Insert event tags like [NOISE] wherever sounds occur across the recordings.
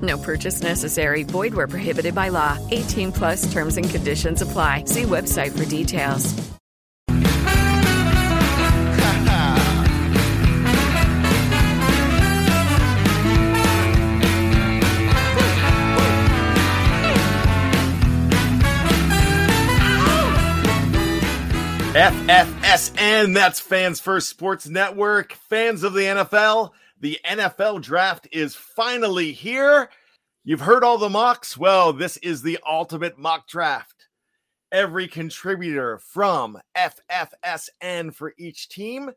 No purchase necessary. Void where prohibited by law. 18 plus terms and conditions apply. See website for details. FFSN, that's Fans First Sports Network. Fans of the NFL, the NFL draft is finally here. You've heard all the mocks. Well, this is the ultimate mock draft. Every contributor from FFSN for each team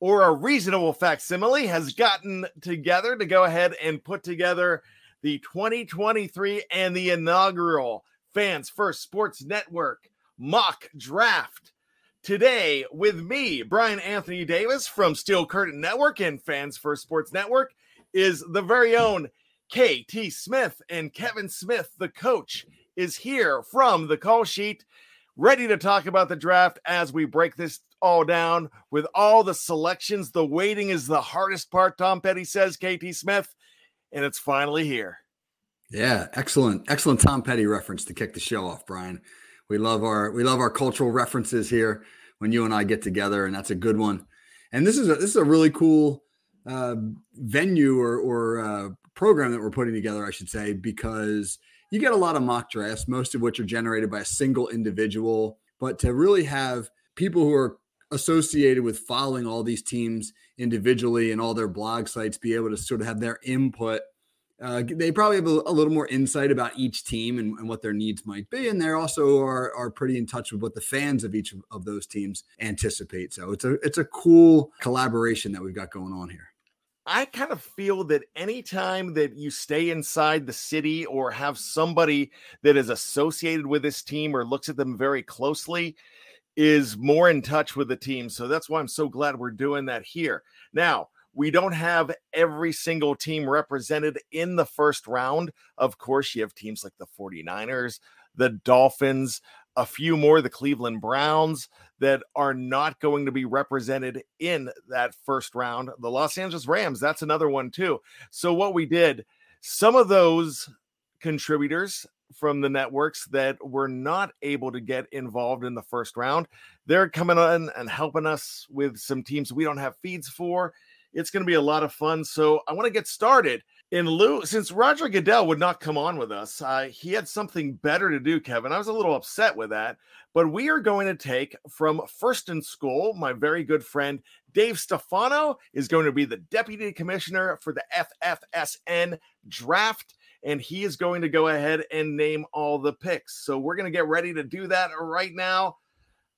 or a reasonable facsimile has gotten together to go ahead and put together the 2023 and the inaugural Fans First Sports Network mock draft today with me, Bryan Anthony Davis from Steel Curtain Network and Fans First Sports Network, is the very own KT Smith. And Kevin Smith, the coach, is here from the call sheet, ready to talk about the draft as we break this all down with all the selections. The waiting is the hardest part, Tom Petty says, KT Smith, and it's finally here. Yeah, excellent, excellent Tom Petty reference to kick the show off, Bryan. We love our we love our cultural references here when you and I get together, and that's a good one. And this is a this is a really cool uh, venue or or uh, program that we're putting together, I should say, because you get a lot of mock drafts, most of which are generated by a single individual. But to really have people who are associated with following all these teams individually and all their blog sites be able to sort of have their input uh, they probably have a, a, little more insight about each team and, and, what their needs might be, and they also are are pretty in touch with what the fans of each of, of those teams anticipate. So it's a it's a cool collaboration that we've got going on here. I kind of feel that anytime that you stay inside the city or have somebody that is associated with this team or looks at them very closely is more in touch with the team. So that's why I'm so glad we're doing that here. Now, we don't have every single team represented in the first round. Of course, you have teams like the 49ers, the Dolphins, a few more, the Cleveland Browns, that are not going to be represented in that first round. The Los Angeles Rams, that's another one too. So, what we did, some of those contributors from the networks that were not able to get involved in the first round, they're coming on and helping us with some teams we don't have feeds for it's going to be a lot of fun. So I want to get started. In lieu, since Roger Goodell would not come on with us, uh, he had something better to do, Kevin. I was a little upset with that. But we are going to take from First in School, my very good friend Dave Stefano is going to be the deputy commissioner for the FFSN draft. and he is going to go ahead and name all the picks. So we're going to get ready to do that right now.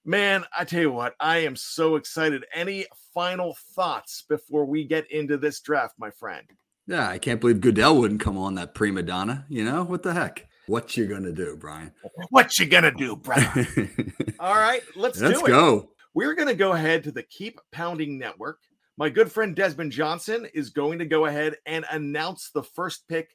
Man, I tell you what, I am so excited. Any final thoughts before we get into this draft, my friend? Yeah, I can't believe Goodell wouldn't come on that prima donna. You know what the heck? What you gonna do, Bryan? [LAUGHS] What you gonna do, brother? [LAUGHS] All right, let's, do it. Let's do it. go. We're gonna go ahead to the Keep Pounding Network. My good friend Desmond Johnson is going to go ahead and announce the first pick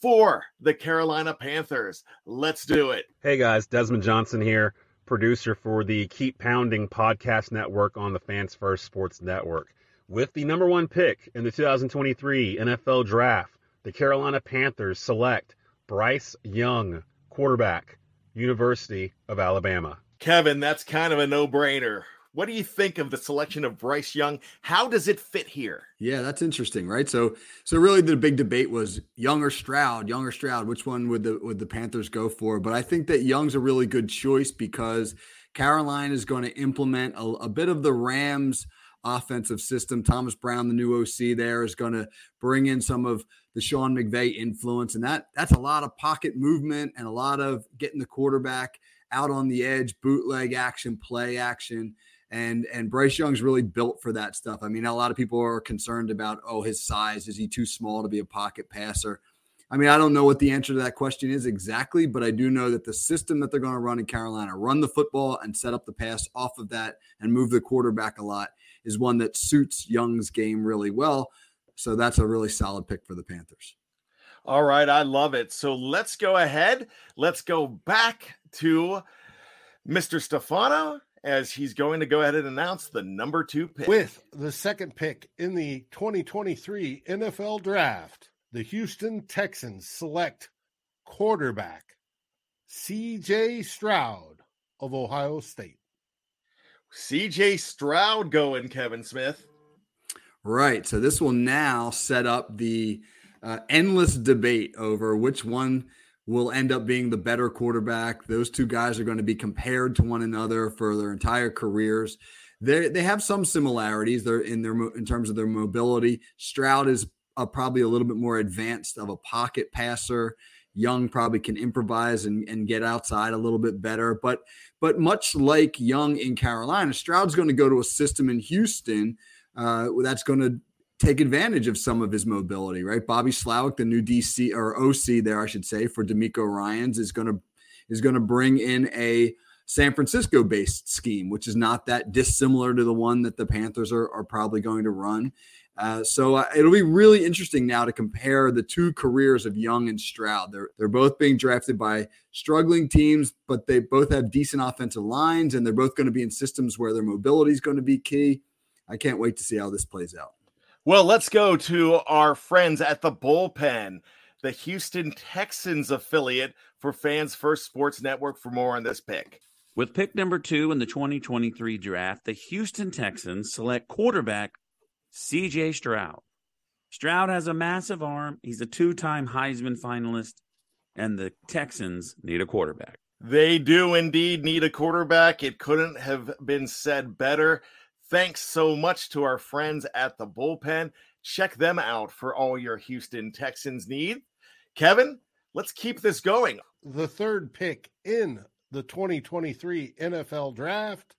for the Carolina Panthers. Let's do it. Hey guys, Desmond Johnson here, producer for the Keep Pounding Podcast Network on the Fans First Sports Network. With the number one pick in the 2023 NFL Draft, the Carolina Panthers select Bryce Young, quarterback, University of Alabama. Kevin, that's kind of a no brainer. What do you think of the selection of Bryce Young? How does it fit here? Yeah, that's interesting, right? So, so really, the big debate was Young or Stroud. Young or Stroud. Which one would the would the Panthers go for? But I think that Young's a really good choice because Carolina is going to implement a, a bit of the Rams offensive system. Thomas Brown, the new OC there, is going to bring in some of the Sean McVay influence, and that that's a lot of pocket movement and a lot of getting the quarterback out on the edge, bootleg action, play action. And and Bryce Young's really built for that stuff. I mean, a lot of people are concerned about, oh, his size. Is he too small to be a pocket passer? I mean, I don't know what the answer to that question is exactly, but I do know that the system that they're going to run in Carolina, run the football and set up the pass off of that and move the quarterback a lot, is one that suits Young's game really well. So that's a really solid pick for the Panthers. All right, I love it. So let's go ahead. Let's go back to Mr. Stefano as he's going to go ahead and announce the number two pick. With the second pick in the 2023 NFL Draft, the Houston Texans select quarterback CJ Stroud of Ohio State. CJ Stroud going, Kevin Smith. Right. So this will now set up the uh, endless debate over which one will end up being the better quarterback. Those two guys are going to be compared to one another for their entire careers. They they have some similarities. They're in their in terms of their mobility. Stroud is probably a little bit more advanced of a pocket passer. Young probably can improvise and, and get outside a little bit better. But but much like Young in Carolina, Stroud's going to go to a system in Houston uh, that's going to take advantage of some of his mobility, right? Bobby Slowik, the new DC or OC there, I should say, for DeMeco Ryans is going to is going to bring in a San Francisco based scheme, which is not that dissimilar to the one that the Panthers are, are probably going to run. Uh, so uh, it'll be really interesting now to compare the two careers of Young and Stroud. They're they're both being drafted by struggling teams, but they both have decent offensive lines, and they're both going to be in systems where their mobility is going to be key. I can't wait to see how this plays out. Well, let's go to our friends at the bullpen, the Houston Texans affiliate for Fans First Sports Network, for more on this pick. With pick number two in the 2023 draft, the Houston Texans select quarterback CJ Stroud. Stroud has a massive arm. He's a two time Heisman finalist, and the Texans need a quarterback. They do indeed need a quarterback. It couldn't have been said better. Thanks so much to our friends at the bullpen. Check them out for all your Houston Texans need. Kevin, let's keep this going. The third pick in the 2023 NFL Draft,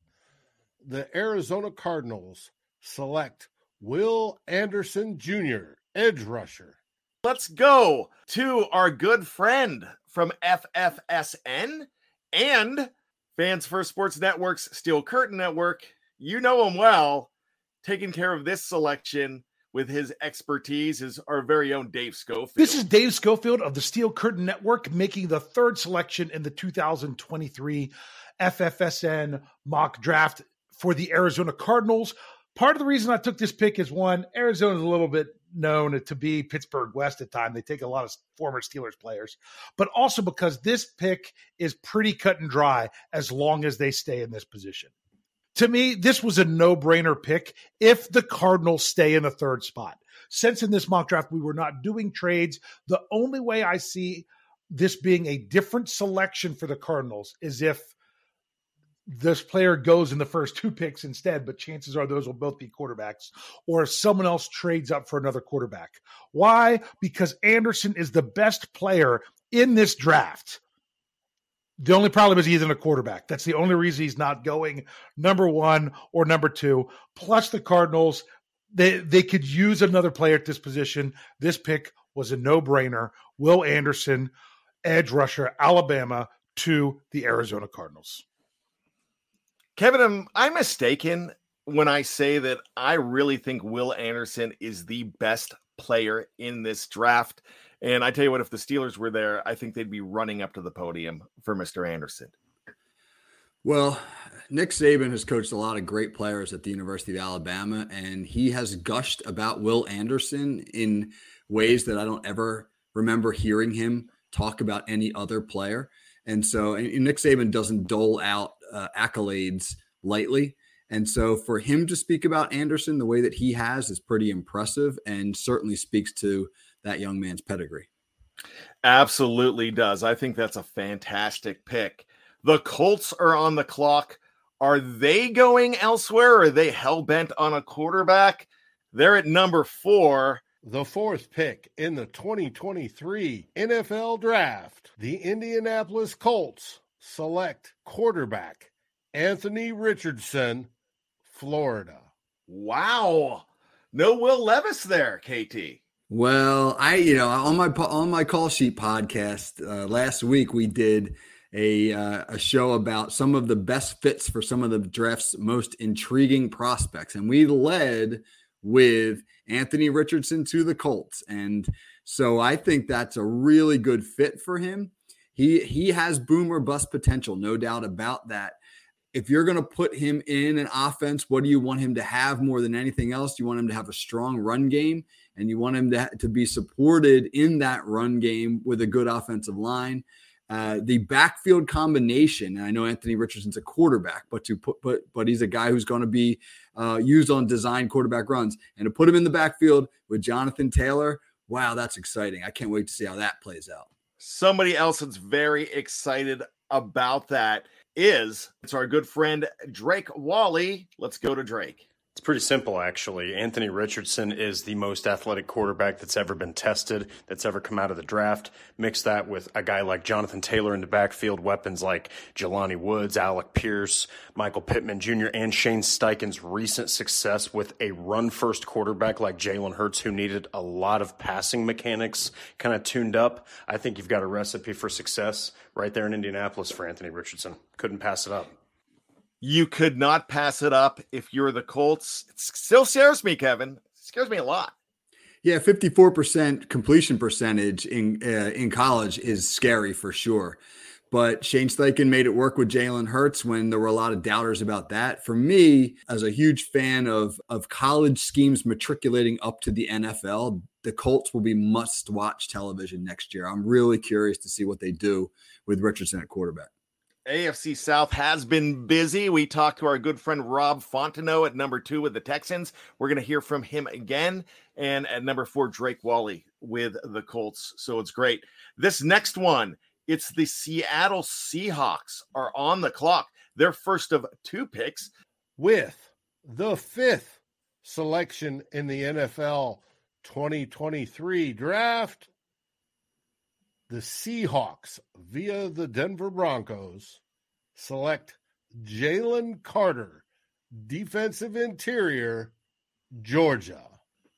the Arizona Cardinals select Will Anderson Jr., edge rusher. Let's go to our good friend from FFSN and Fans First Sports Network's Steel Curtain Network. You know him well. Taking care of this selection with his expertise is our very own Dave Schofield. This is Dave Schofield of the Steel Curtain Network making the third selection in the 2023 FFSN mock draft for the Arizona Cardinals. Part of the reason I took this pick is one, Arizona is a little bit known to be Pittsburgh West at time. They take a lot of former Steelers players, but also because this pick is pretty cut and dry as long as they stay in this position. To me, this was a no brainer pick if the Cardinals stay in the third spot. Since in this mock draft, we were not doing trades, the only way I see this being a different selection for the Cardinals is if this player goes in the first two picks instead, but chances are those will both be quarterbacks, or someone else trades up for another quarterback. Why? Because Anderson is the best player in this draft. The only problem is he isn't a quarterback. That's the only reason he's not going number one or number two. Plus, the Cardinals, they, they could use another player at this position. This pick was a no brainer. Will Anderson, edge rusher, Alabama, to the Arizona Cardinals. Kevin, am I mistaken when I say that I really think Will Anderson is the best player in this draft? And I tell you what, if the Steelers were there, I think they'd be running up to the podium for Mr. Anderson. Well, Nick Saban has coached a lot of great players at the University of Alabama, and he has gushed about Will Anderson in ways that I don't ever remember hearing him talk about any other player. And so and Nick Saban doesn't dole out uh, accolades lightly. And so for him to speak about Anderson the way that he has is pretty impressive and certainly speaks to that young man's pedigree. Absolutely does. I think that's a fantastic pick. The Colts are on the clock. Are they going elsewhere? are they hell bent on a quarterback? They're at number four. The fourth pick in the 2023 NFL Draft, the Indianapolis Colts select quarterback Anthony Richardson, Florida. Wow. No Will Levis there, KT. Well, I you know on my on my call sheet podcast uh, last week we did a uh, a show about some of the best fits for some of the draft's most intriguing prospects, and we led with Anthony Richardson to the Colts. And so I think that's a really good fit for him. He he has boomer bust potential, no doubt about that. If you're going to put him in an offense, what do you want him to have more than anything else? Do you want him to have a strong run game and you want him to, to be supported in that run game with a good offensive line. Uh, the backfield combination, I know Anthony Richardson's a quarterback, but to put, put but he's a guy who's going to be uh, used on design quarterback runs, and to put him in the backfield with Jonathan Taylor, wow, that's exciting. I can't wait to see how that plays out. Somebody else that's very excited about that is it's our good friend Drake Wally. Let's go to Drake. It's pretty simple, actually. Anthony Richardson is the most athletic quarterback that's ever been tested, that's ever come out of the draft. Mix that with a guy like Jonathan Taylor in the backfield, weapons like Jelani Woods, Alec Pierce, Michael Pittman Jr., and Shane Steichen's recent success with a run first quarterback like Jalen Hurts, who needed a lot of passing mechanics kind of tuned up. I think you've got a recipe for success right there in Indianapolis for Anthony Richardson. Couldn't pass it up. You could not pass it up if you're the Colts. It still scares me, Kevin. It scares me a lot. Yeah, fifty-four percent completion percentage in uh, in college is scary for sure. But Shane Steichen made it work with Jalen Hurts when there were a lot of doubters about that. For me, as a huge fan of of college schemes matriculating up to the NFL, the Colts will be must-watch television next year. I'm really curious to see what they do with Richardson at quarterback. AFC South has been busy. We talked to our good friend Rob Fontenot at number two with the Texans. We're going to hear from him again. And at number four, Drake Wally with the Colts. So it's great. This next one, it's the Seattle Seahawks are on the clock. Their first of two picks. With the fifth selection in the NFL 2023 draft, the Seahawks, via the Denver Broncos, select Jalen Carter, defensive interior, Georgia.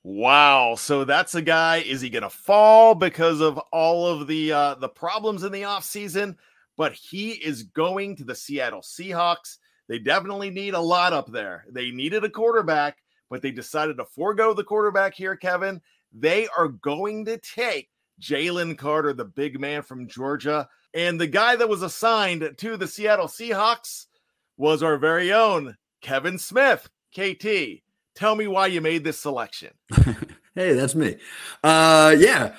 Wow. So that's a guy. Is he going to fall because of all of the uh, the problems in the offseason? But he is going to the Seattle Seahawks. They definitely need a lot up there. They needed a quarterback, but they decided to forego the quarterback here, Kevin. They are going to take Jalen Carter, the big man from Georgia. And the guy that was assigned to the Seattle Seahawks was our very own Kevin Smith. KT, tell me why you made this selection. [LAUGHS] hey, that's me. Uh, yeah.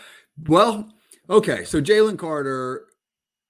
Well, okay. So Jalen Carter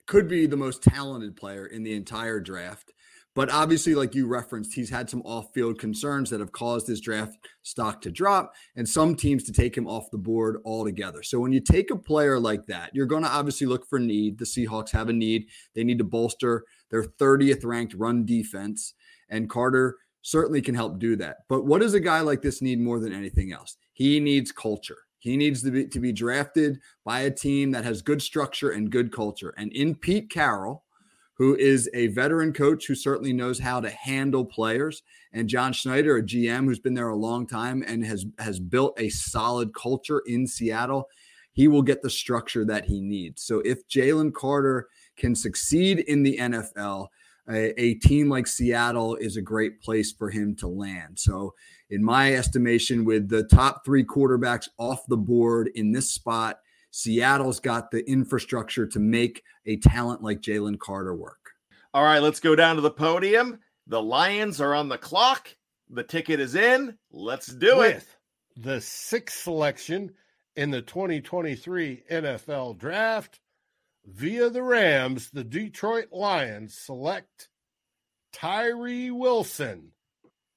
could be the most talented player in the entire draft, But obviously, like you referenced, he's had some off field concerns that have caused his draft stock to drop and some teams to take him off the board altogether. So when you take a player like that, you're going to obviously look for need. The Seahawks have a need. They need to bolster their 30th ranked run defense. And Carter certainly can help do that. But what does a guy like this need more than anything else? He needs culture. He needs to be, to be drafted by a team that has good structure and good culture. And in Pete Carroll, who is a veteran coach who certainly knows how to handle players, and John Schneider, a GM who's been there a long time and has has built a solid culture in Seattle. He will get the structure that he needs. So if Jalen Carter can succeed in the NFL, a, a, team like Seattle is a great place for him to land. So, in my estimation, with the top three quarterbacks off the board in this spot, Seattle's got the infrastructure to make a talent like Jalen Carter work. All right, let's go down to the podium. The Lions are on the clock. The ticket is in. Let's do With it. The sixth selection in the 2023 NFL Draft, via the Rams, the Detroit Lions select Tyree Wilson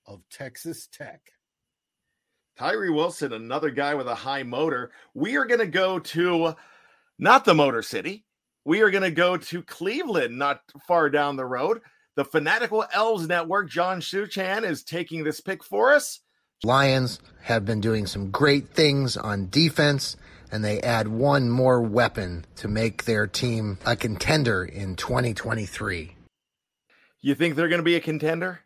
of Texas Tech. Tyree Wilson, another guy with a high motor. We are going to go to not the Motor City. We are going to go to Cleveland, not far down the road. The Fanatical Elves Network, John Shuchan, is taking this pick for us. Lions have been doing some great things on defense, and they add one more weapon to make their team a contender in 2023. You think they're going to be a contender?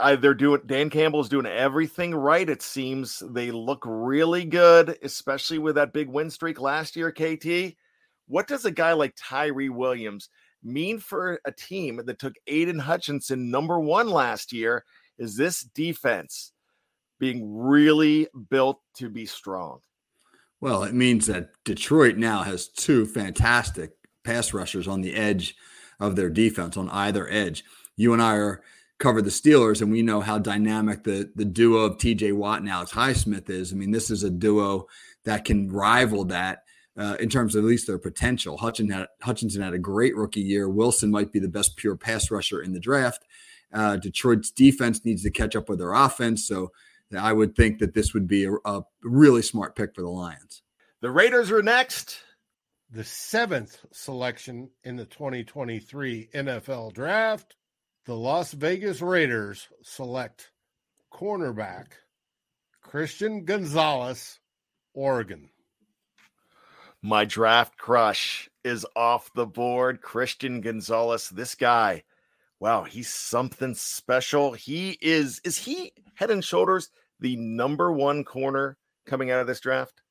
Uh, they're doing Dan Campbell's doing everything right. It seems they look really good, especially with that big win streak last year. KT, what does a guy like Tyree Williams mean for a team that took Aidan Hutchinson number one last year? Is this defense being really built to be strong? Well, it means that Detroit now has two fantastic pass rushers on the edge of their defense, on either edge. You and I are covered the Steelers, and we know how dynamic the the duo of T.J. Watt and Alex Highsmith is. I mean, this is a duo that can rival that uh, in terms of at least their potential. Hutchinson had, Hutchinson had a great rookie year. Wilson might be the best pure pass rusher in the draft. Uh, Detroit's defense needs to catch up with their offense, so I would think that this would be a, a really smart pick for the Lions. The Raiders are next. The seventh selection in the 2023 NFL Draft the Las Vegas Raiders select cornerback Christian Gonzalez, Oregon. My draft crush is off the board. Christian Gonzalez, this guy, wow, he's something special. He is, is he head and shoulders the number one corner coming out of this draft?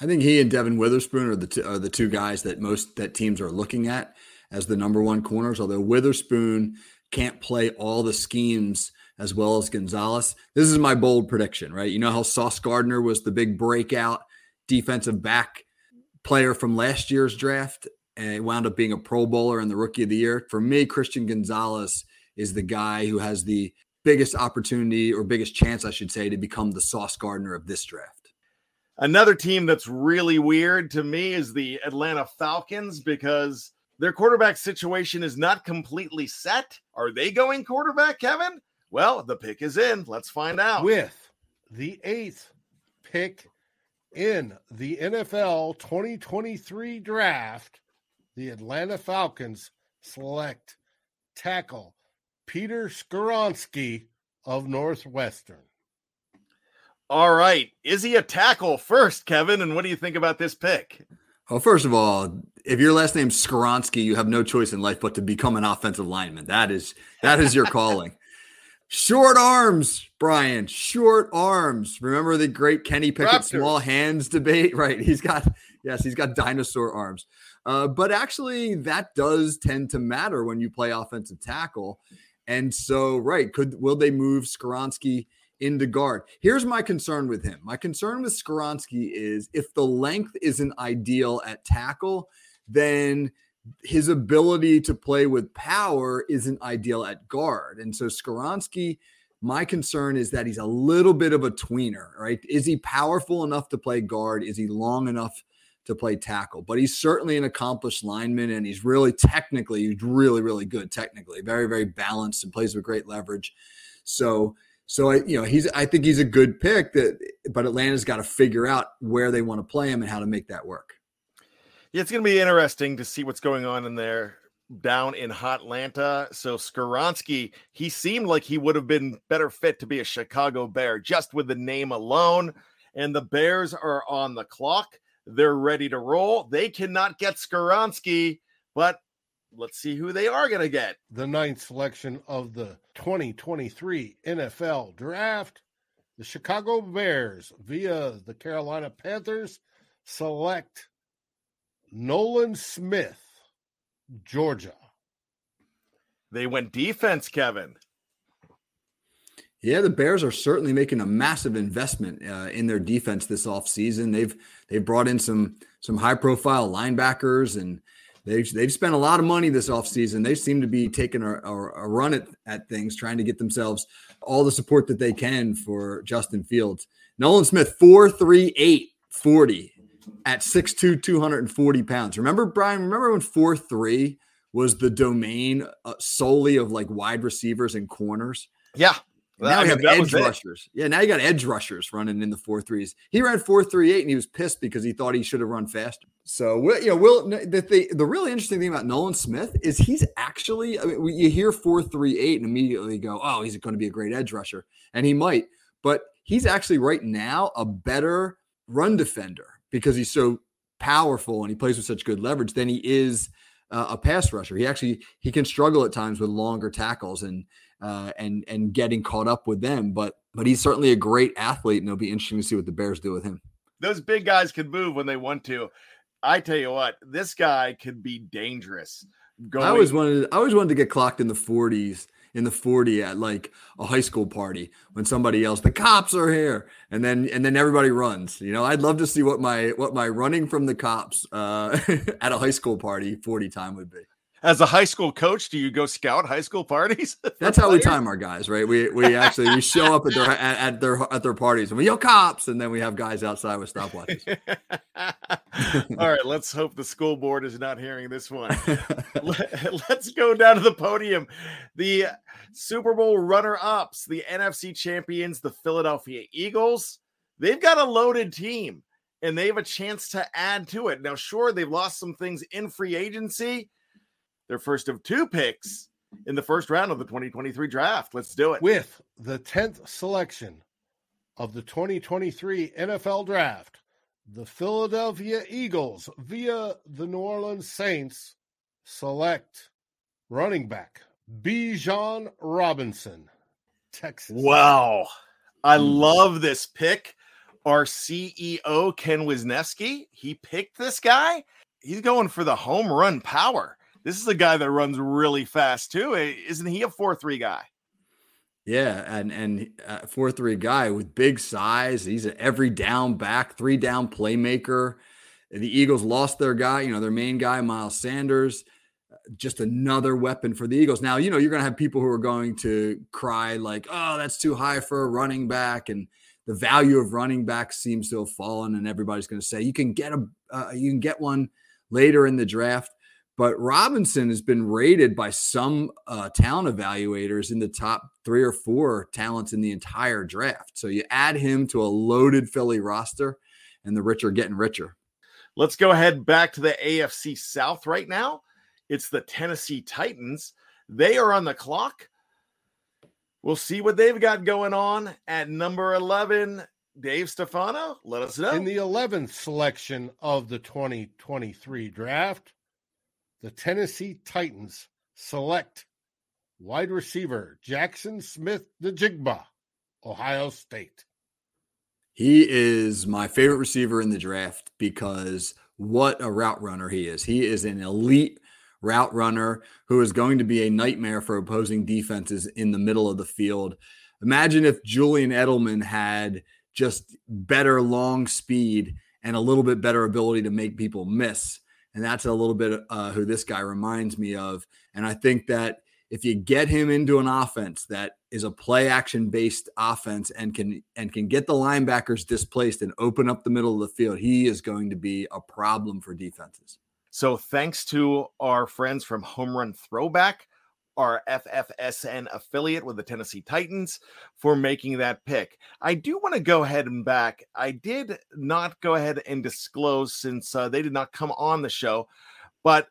I think he and Devon Witherspoon are the two, are the two guys that most that teams are looking at as the number one corners, although Witherspoon can't play all the schemes as well as Gonzalez. This is my bold prediction, right? You know how Sauce Gardner was the big breakout defensive back player from last year's draft and wound up being a Pro Bowler and the rookie of the year. For me, Christian Gonzalez is the guy who has the biggest opportunity or biggest chance, I should say, to become the Sauce Gardner of this draft. Another team that's really weird to me is the Atlanta Falcons because their quarterback situation is not completely set. Are they going quarterback, Kevin? Well, the pick is in. Let's find out. With the eighth pick in the NFL 2023 draft, the Atlanta Falcons select tackle Peter Skoronski of Northwestern. All right. Is he a tackle first, Kevin? And what do you think about this pick? Well, first of all, if your last name's Skoronski, you have no choice in life but to become an offensive lineman. That is that is your calling. [LAUGHS] Short arms, Bryan. Short arms. Remember the great Kenny Pickett Raptors. small hands debate? [LAUGHS] Right. He's got yes, he's got dinosaur arms. Uh, but actually, that does tend to matter when you play offensive tackle. And so, right, could will they move Skoronski into guard. Here's my concern with him. My concern with Skoronski is if the length isn't ideal at tackle, then his ability to play with power isn't ideal at guard. And so Skoronski, my concern is that he's a little bit of a tweener, right? Is he powerful enough to play guard? Is he long enough to play tackle, but he's certainly an accomplished lineman and he's really technically, he's really, really good technically, very, very balanced and plays with great leverage. So, so I, you know, he's I think he's a good pick that but Atlanta's got to figure out where they want to play him and how to make that work. Yeah, it's going to be interesting to see what's going on in there down in hot Atlanta. So Skoronski, he seemed like he would have been better fit to be a Chicago Bear just with the name alone. And the Bears are on the clock. They're ready to roll. They cannot get Skoronski, but let's see who they are going to get. The ninth selection of the 2023 NFL Draft. The Chicago Bears, via the Carolina Panthers, select Nolan Smith, Georgia. They went defense, Kevin. Yeah, the Bears are certainly making a massive investment uh, in their defense this offseason. They've they've brought in some some high profile linebackers and they've they've spent a lot of money this offseason. They seem to be taking a, a, a run at, at things, trying to get themselves all the support that they can for Justin Fields. Nolan Smith, 438 40 at 6'2, 240 pounds. Remember, Bryan, remember when 4 3 was the domain uh, solely of like wide receivers and corners? Yeah. Now we have edge rushers. Yeah, now you got edge rushers running in the four threes. He ran four three eight, and he was pissed because he thought he should have run faster. So, we'll, you know, Will the, the the really interesting thing about Nolan Smith is he's actually. I mean, you hear four three eight and immediately go, "Oh, he's going to be a great edge rusher," and he might, but he's actually right now a better run defender because he's so powerful and he plays with such good leverage than he is uh, a pass rusher. He actually he can struggle at times with longer tackles and uh, and and getting caught up with them. But but he's certainly a great athlete, and it'll be interesting to see what the Bears do with him. Those big guys can move when they want to. I tell you what, this guy could be dangerous. Going- I always wanted I always wanted to get clocked in the 40s in the 40 at like a high school party when somebody yells the cops are here and then and then everybody runs you know i'd love to see what my what my running from the cops uh, [LAUGHS] at a high school party 40 time would be as a high school coach, do you go scout high school parties? [LAUGHS] That's how we time our guys, right? We we actually we show up at their at, at their at their parties and we yell cops, and then we have guys outside with stopwatches. [LAUGHS] All right, let's hope the school board is not hearing this one. [LAUGHS] let's go down to the podium. The Super Bowl runner-ups, the NFC champions, the Philadelphia Eagles. They've got a loaded team, and they have a chance to add to it. Now, sure, they've lost some things in free agency their first of two picks in the first round of the 2023 draft. Let's do it. With the 10th selection of the 2023 NFL draft, the Philadelphia Eagles via the New Orleans Saints select running back Bijan Robinson, Texas. Wow. I hmm. love this pick. Our CEO, Ken Wisniewski, he picked this guy. He's going for the home run power. This is a guy that runs really fast too. Eh, isn't he a four three guy? Yeah, and and uh, four three guy with big size. He's an every down back, three down playmaker. The Eagles lost their guy, you know, their main guy, Miles Sanders. Just another weapon for the Eagles. Now, you know, you're going to have people who are going to cry like, "Oh, that's too high for a running back," and the value of running back seems to have fallen. And everybody's going to say you can get a, uh, you can get one later in the draft. But Robinson has been rated by some uh, talent evaluators in the top three or four talents in the entire draft. So you add him to a loaded Philly roster, and the rich are getting richer. Let's go ahead back to the AFC South right now. It's the Tennessee Titans. They are on the clock. We'll see what they've got going on at number 11. Dave Stefano, let us know. In the 11th selection of the 2023 draft, the Tennessee Titans select wide receiver Jackson Smith-Njigba, Ohio State. He is my favorite receiver in the draft because what a route runner he is. He is an elite route runner who is going to be a nightmare for opposing defenses in the middle of the field. Imagine if Julian Edelman had just better long speed and a little bit better ability to make people miss and that's a little bit uh, who this guy reminds me of. And I think that if you get him into an offense that is a play action based offense and can and can get the linebackers displaced and open up the middle of the field, he is going to be a problem for defenses. So thanks to our friends from Home Run Throwback, our FFSN affiliate with the Tennessee Titans for making that pick. I do want to go ahead and back. I did not go ahead and disclose since uh, they did not come on the show, but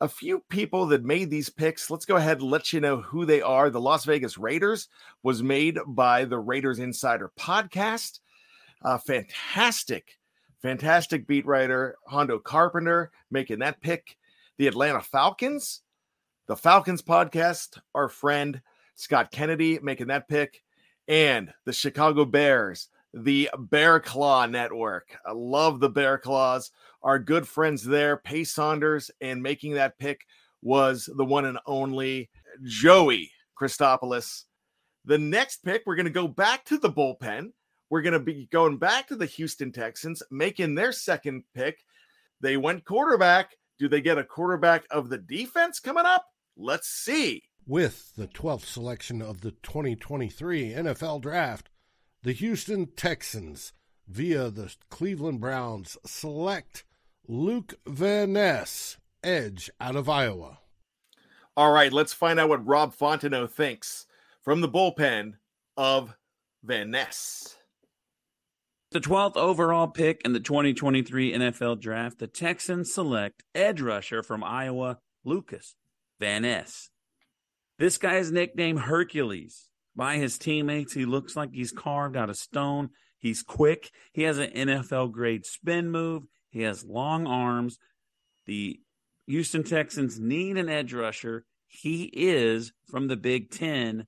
a few people that made these picks. Let's go ahead and let you know who they are. The Las Vegas Raiders was made by the Raiders Insider podcast. Uh, fantastic, fantastic beat writer Hondo Carpenter making that pick. The Atlanta Falcons, the Falcons podcast, our friend Scott Kennedy making that pick, and the Chicago Bears, the Bear Claw Network. I love the Bear Claws our good friends there, Pay Saunders, and making that pick was the one and only Joey Christopoulos. The next pick, we're going to go back to the bullpen. We're going to be going back to the Houston Texans, making their second pick. They went quarterback. Do they get a quarterback of the defense coming up? Let's see. With the 12th selection of the 2023 NFL Draft, the Houston Texans, via the Cleveland Browns, select Luke Van Ness, edge out of Iowa. All right, let's find out what Rob Fontenot thinks from the bullpen of Van Ness. The 12th overall pick in the 2023 NFL Draft, the Texans select edge rusher from Iowa, Lukas Van Ness. This guy is nicknamed Hercules by his teammates. He looks like he's carved out of stone. He's quick. He has an NFL grade spin move. He has long arms. The Houston Texans need an edge rusher. He is from the Big Ten.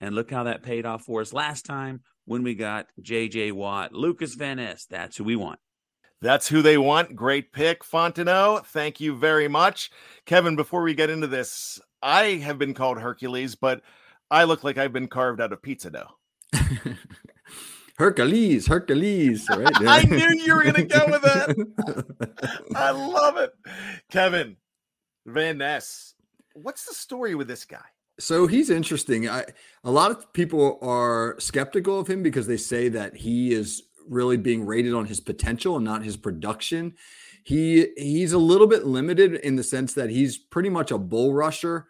And look how that paid off for us last time when we got J.J. Watt, Lukas Van Ness. That's who we want. That's who they want. Great pick, Fontenot. Thank you very much. Kevin, before we get into this, I have been called Hercules, but I look like I've been carved out of pizza dough. [LAUGHS] Hercules, Hercules. Right [LAUGHS] I knew you were going to go with that. [LAUGHS] I love it. Kevin Van Ness, what's the story with this guy? So he's interesting. I, a lot of people are skeptical of him because they say that he is really being rated on his potential and not his production. He he's a little bit limited in the sense that he's pretty much a bull rusher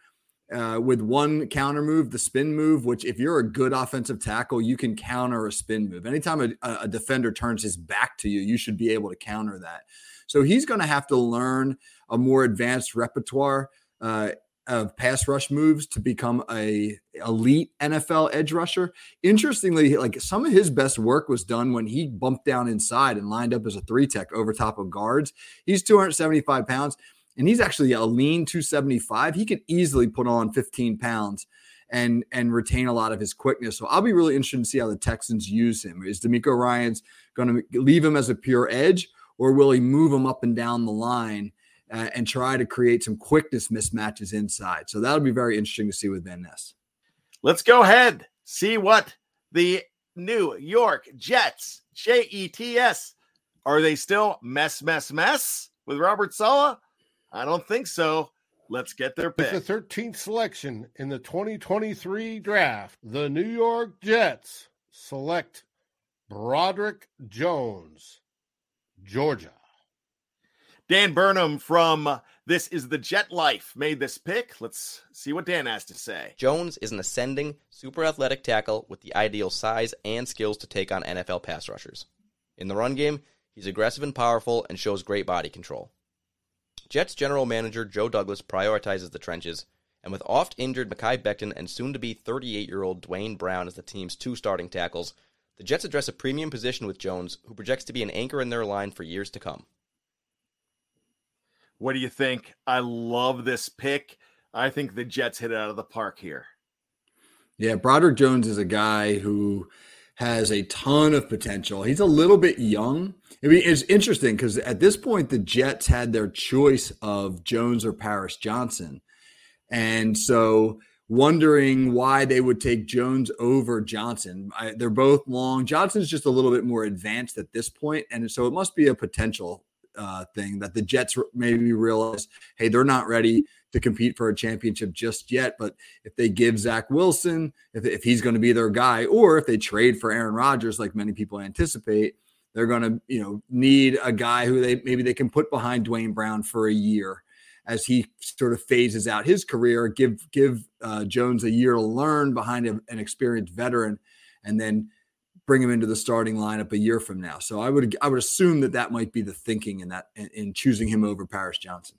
uh, with one counter move, the spin move, which if you're a good offensive tackle, you can counter a spin move. Anytime a, a defender turns his back to you, you should be able to counter that. So he's going to have to learn a more advanced repertoire uh, of pass rush moves to become a elite NFL edge rusher. Interestingly, like some of his best work was done when he bumped down inside and lined up as a three tech over top of guards. He's 275 pounds and he's actually a lean 275. He could easily put on 15 pounds and and retain a lot of his quickness. So I'll be really interested to see how the Texans use him. Is DeMeco Ryans going to leave him as a pure edge, or will he move him up and down the line uh, and try to create some quickness mismatches inside? So that'll be very interesting to see with Van Ness. Let's go ahead see what the New York Jets J E T S are they still mess mess mess with Robert Saleh? I don't think so. Let's get their pick. With the 13th selection in the 2023 draft, the New York Jets select Broderick Jones, Georgia. Dan Burnham from This is the Jet Life made this pick. Let's see what Dan has to say. Jones is an ascending, super athletic tackle with the ideal size and skills to take on NFL pass rushers. In the run game, he's aggressive and powerful and shows great body control. Jets general manager Joe Douglas prioritizes the trenches, and with oft injured Mekhi Becton and soon to be 38 year old Duane Brown as the team's two starting tackles, the Jets address a premium position with Jones, who projects to be an anchor in their line for years to come. What do you think? I love this pick. I think the Jets hit it out of the park here. Yeah, Broderick Jones is a guy who has a ton of potential. He's a little bit young. I mean, it's interesting because at this point, the Jets had their choice of Jones or Paris Johnson. And so, wondering why they would take Jones over Johnson. I, they're both long. Johnson's just a little bit more advanced at this point, and so it must be a potential uh, thing that the Jets maybe realize, hey, they're not ready to compete for a championship just yet. But if they give Zach Wilson, if, if he's going to be their guy, or if they trade for Aaron Rodgers, like many people anticipate, they're going to, you know, need a guy who they maybe they can put behind Duane Brown for a year as he sort of phases out his career. Give give uh, Jones a year to learn behind a, an experienced veteran, and then bring him into the starting lineup a year from now. So I would I would assume that that might be the thinking in that in, in choosing him over Paris Johnson.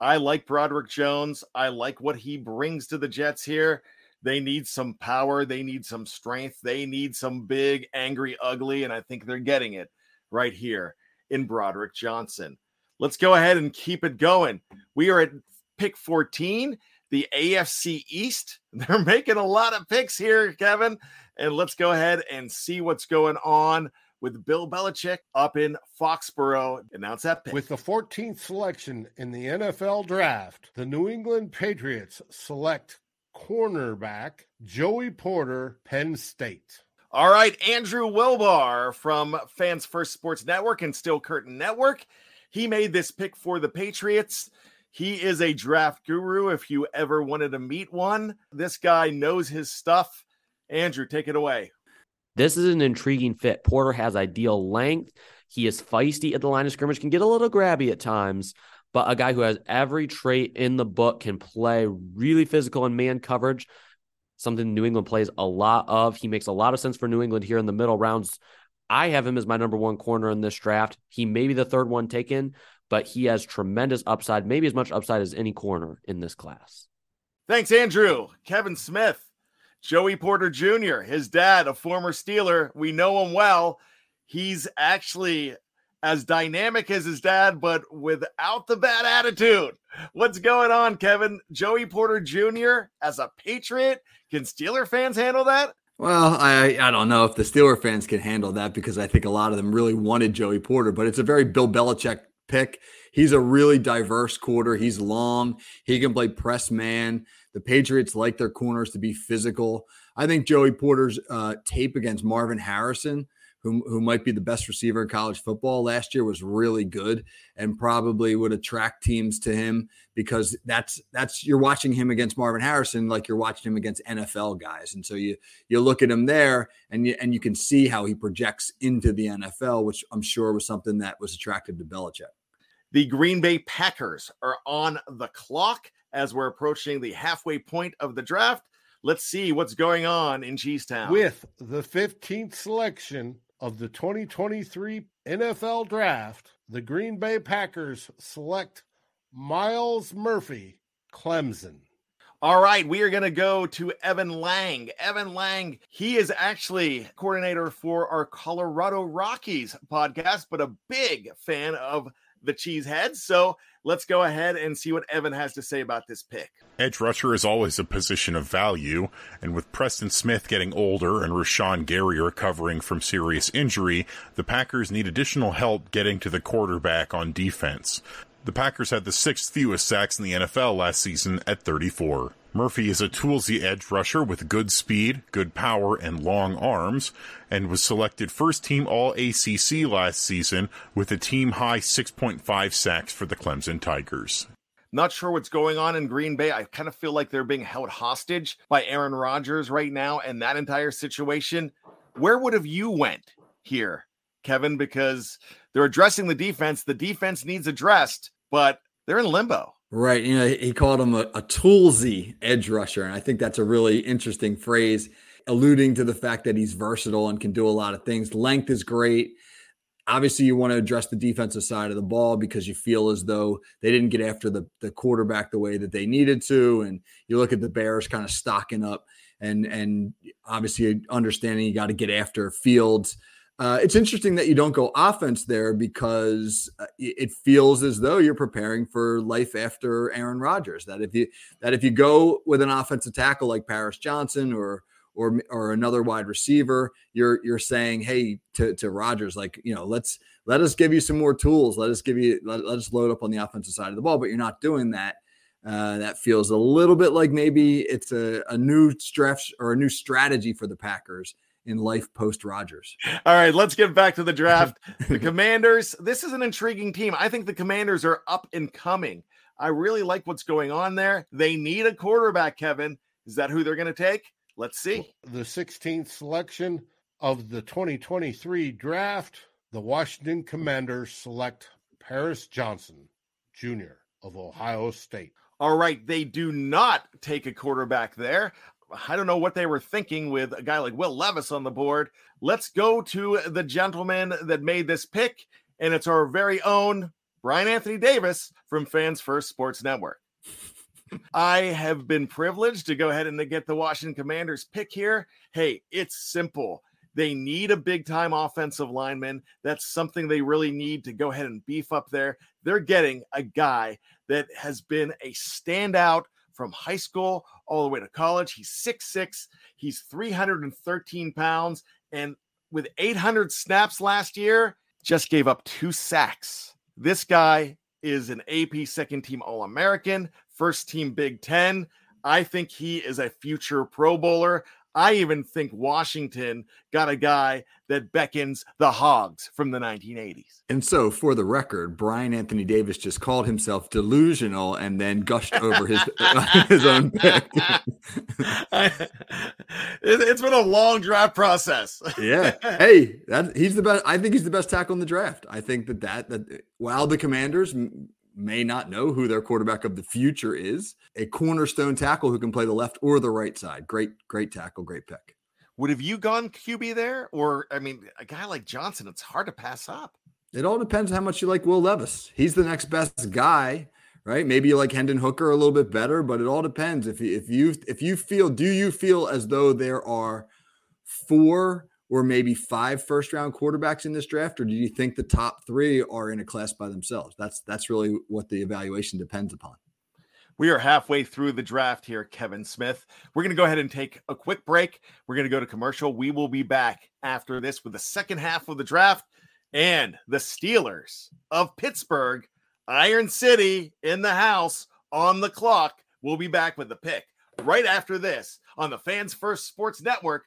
I like Broderick Jones. I like what he brings to the Jets here. They need some power. They need some strength. They need some big, angry, ugly. And I think they're getting it right here in Broderick Johnson. Let's go ahead and keep it going. We are at pick 14, the AFC East. [LAUGHS] They're making a lot of picks here, Kevin. And let's go ahead and see what's going on with Bill Belichick up in Foxborough. Announce that pick. With the 14th selection in the NFL draft, the New England Patriots select cornerback Joey Porter, Penn State. All right, Andrew Wilbar from Fans First Sports Network and Steel Curtain Network. He made this pick for the Patriots. He is a draft guru if you ever wanted to meet one. This guy knows his stuff. Andrew, take it away. This is an intriguing fit. Porter has ideal length. He is feisty at the line of scrimmage, can get a little grabby at times, but a guy who has every trait in the book can play really physical in man coverage, something New England plays a lot of. He makes a lot of sense for New England here in the middle rounds. I have him as my number one corner in this draft. He may be the third one taken, but he has tremendous upside, maybe as much upside as any corner in this class. Thanks, Andrew. Kevin Smith, Joey Porter Jr., his dad, a former Steeler. We know him well. He's actually as dynamic as his dad, but without the bad attitude. What's going on, Kevin? Joey Porter Jr. as a Patriot? Can Steeler fans handle that? Well, I I don't know if the Steeler fans can handle that because I think a lot of them really wanted Joey Porter, but it's a very Bill Belichick pick. He's a really diverse quarter. He's long. He can play press man. The Patriots like their corners to be physical. I think Joey Porter's uh, tape against Marvin Harrison who, who might be the best receiver in college football last year was really good and probably would attract teams to him because that's that's you're watching him against Marvin Harrison like you're watching him against NFL guys and so you you look at him there and you and you can see how he projects into the NFL which I'm sure was something that was attractive to Belichick. The Green Bay Packers are on the clock as we're approaching the halfway point of the draft. Let's see what's going on in Cheesetown. With the 15th selection of the 2023 NFL Draft, the Green Bay Packers select Myles Murphy, Clemson. All right, we are going to go to Evan Lang. Evan Lang, he is actually coordinator for our Colorado Rockies podcast, but a big fan of the Cheeseheads. So let's go ahead and see what Evan has to say about this pick. Edge rusher is always a position of value, and with Preston Smith getting older and Rashan Gary recovering from serious injury, the Packers need additional help getting to the quarterback on defense. The Packers had the sixth fewest sacks in the NFL last season at 34. Murphy is a toolsy edge rusher with good speed, good power, and long arms, and was selected first team All ACC last season with a team high 6.5 sacks for the Clemson Tigers. Not sure what's going on in Green Bay. I kind of feel like they're being held hostage by Aaron Rodgers right now and that entire situation. Where would have you went here, Kevin? Because they're addressing the defense. The defense needs addressed but they're in limbo. Right. You know, he called him a, a toolsy edge rusher. And I think that's a really interesting phrase, alluding to the fact that he's versatile and can do a lot of things. Length is great. Obviously, you want to address the defensive side of the ball because you feel as though they didn't get after the, the quarterback the way that they needed to. And you look at the Bears kind of stocking up and and obviously understanding you got to get after Fields uh, it's interesting that you don't go offense there because uh, it feels as though you're preparing for life after Aaron Rodgers. That if you that if you go with an offensive tackle like Paris Johnson or or or another wide receiver, you're you're saying, hey, to to Rodgers, like you know, let's let us give you some more tools. Let us give you let, let us load up on the offensive side of the ball. But you're not doing that. Uh, that feels a little bit like maybe it's a, a new stretch or a new strategy for the Packers in life post Rodgers. All right, let's get back to the draft. [LAUGHS] the Commanders, this is an intriguing team. I think the Commanders are up and coming. I really like what's going on there. They need a quarterback, Kevin. Is that who they're going to take? Let's see. The 16th selection of the 2023 draft, the Washington Commanders select Paris Johnson Jr. of Ohio State. All right, they do not take a quarterback there. I don't know what they were thinking with a guy like Will Levis on the board. Let's go to the gentleman that made this pick, and it's our very own Bryan Anthony Davis from Fans First Sports Network. [LAUGHS] I have been privileged to go ahead and get the Washington Commanders pick here. Hey, it's simple. They need a big time offensive lineman. That's something they really need to go ahead and beef up there. They're getting a guy that has been a standout from high school all the way to college. He's 6'6, he's 313 pounds, and with 800 snaps last year, just gave up two sacks. This guy is an AP second team All American, first team Big Ten. I think he is a future Pro Bowler. I even think Washington got a guy that beckons the Hogs from the 1980s. And so, for the record, Bryan Anthony Davis just called himself delusional and then gushed over his [LAUGHS] [LAUGHS] his own pick. [LAUGHS] it's been a long draft process. yeah. Hey, that he's the best. I think he's the best tackle in the draft. I think that that that while the Commanders may not know who their quarterback of the future is. A cornerstone tackle who can play the left or the right side. Great, great tackle, great pick. Would have you gone QB there? Or, I mean, a guy like Johnson, it's hard to pass up. It all depends how much you like Will Levis. He's the next best guy, right? Maybe you like Hendon Hooker a little bit better, but it all depends. If you, if you if you feel, do you feel as though there are four or maybe five first round quarterbacks in this draft, or do you think the top three are in a class by themselves? That's that's really what the evaluation depends upon. We are halfway through the draft here, Kevin Smith. We're going to go ahead and take a quick break. We're going to go to commercial. We will be back after this with the second half of the draft and the Steelers of Pittsburgh, Iron City in the house on the clock. We'll be back with the pick right after this on the Fans First Sports Network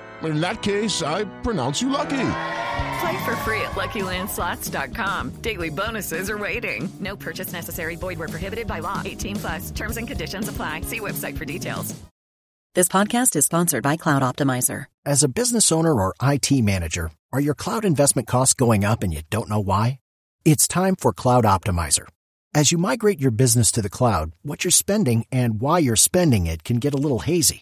in that case, I pronounce you lucky. Play for free at LuckyLandSlots.com. Daily bonuses are waiting. No purchase necessary. Void were prohibited by law. 18 plus. Terms and conditions apply. See website for details. This podcast is sponsored by Cloud Optimizer. As a business owner or IT manager, are your cloud investment costs going up and you don't know why? It's time for Cloud Optimizer. As you migrate your business to the cloud, what you're spending and why you're spending it can get a little hazy.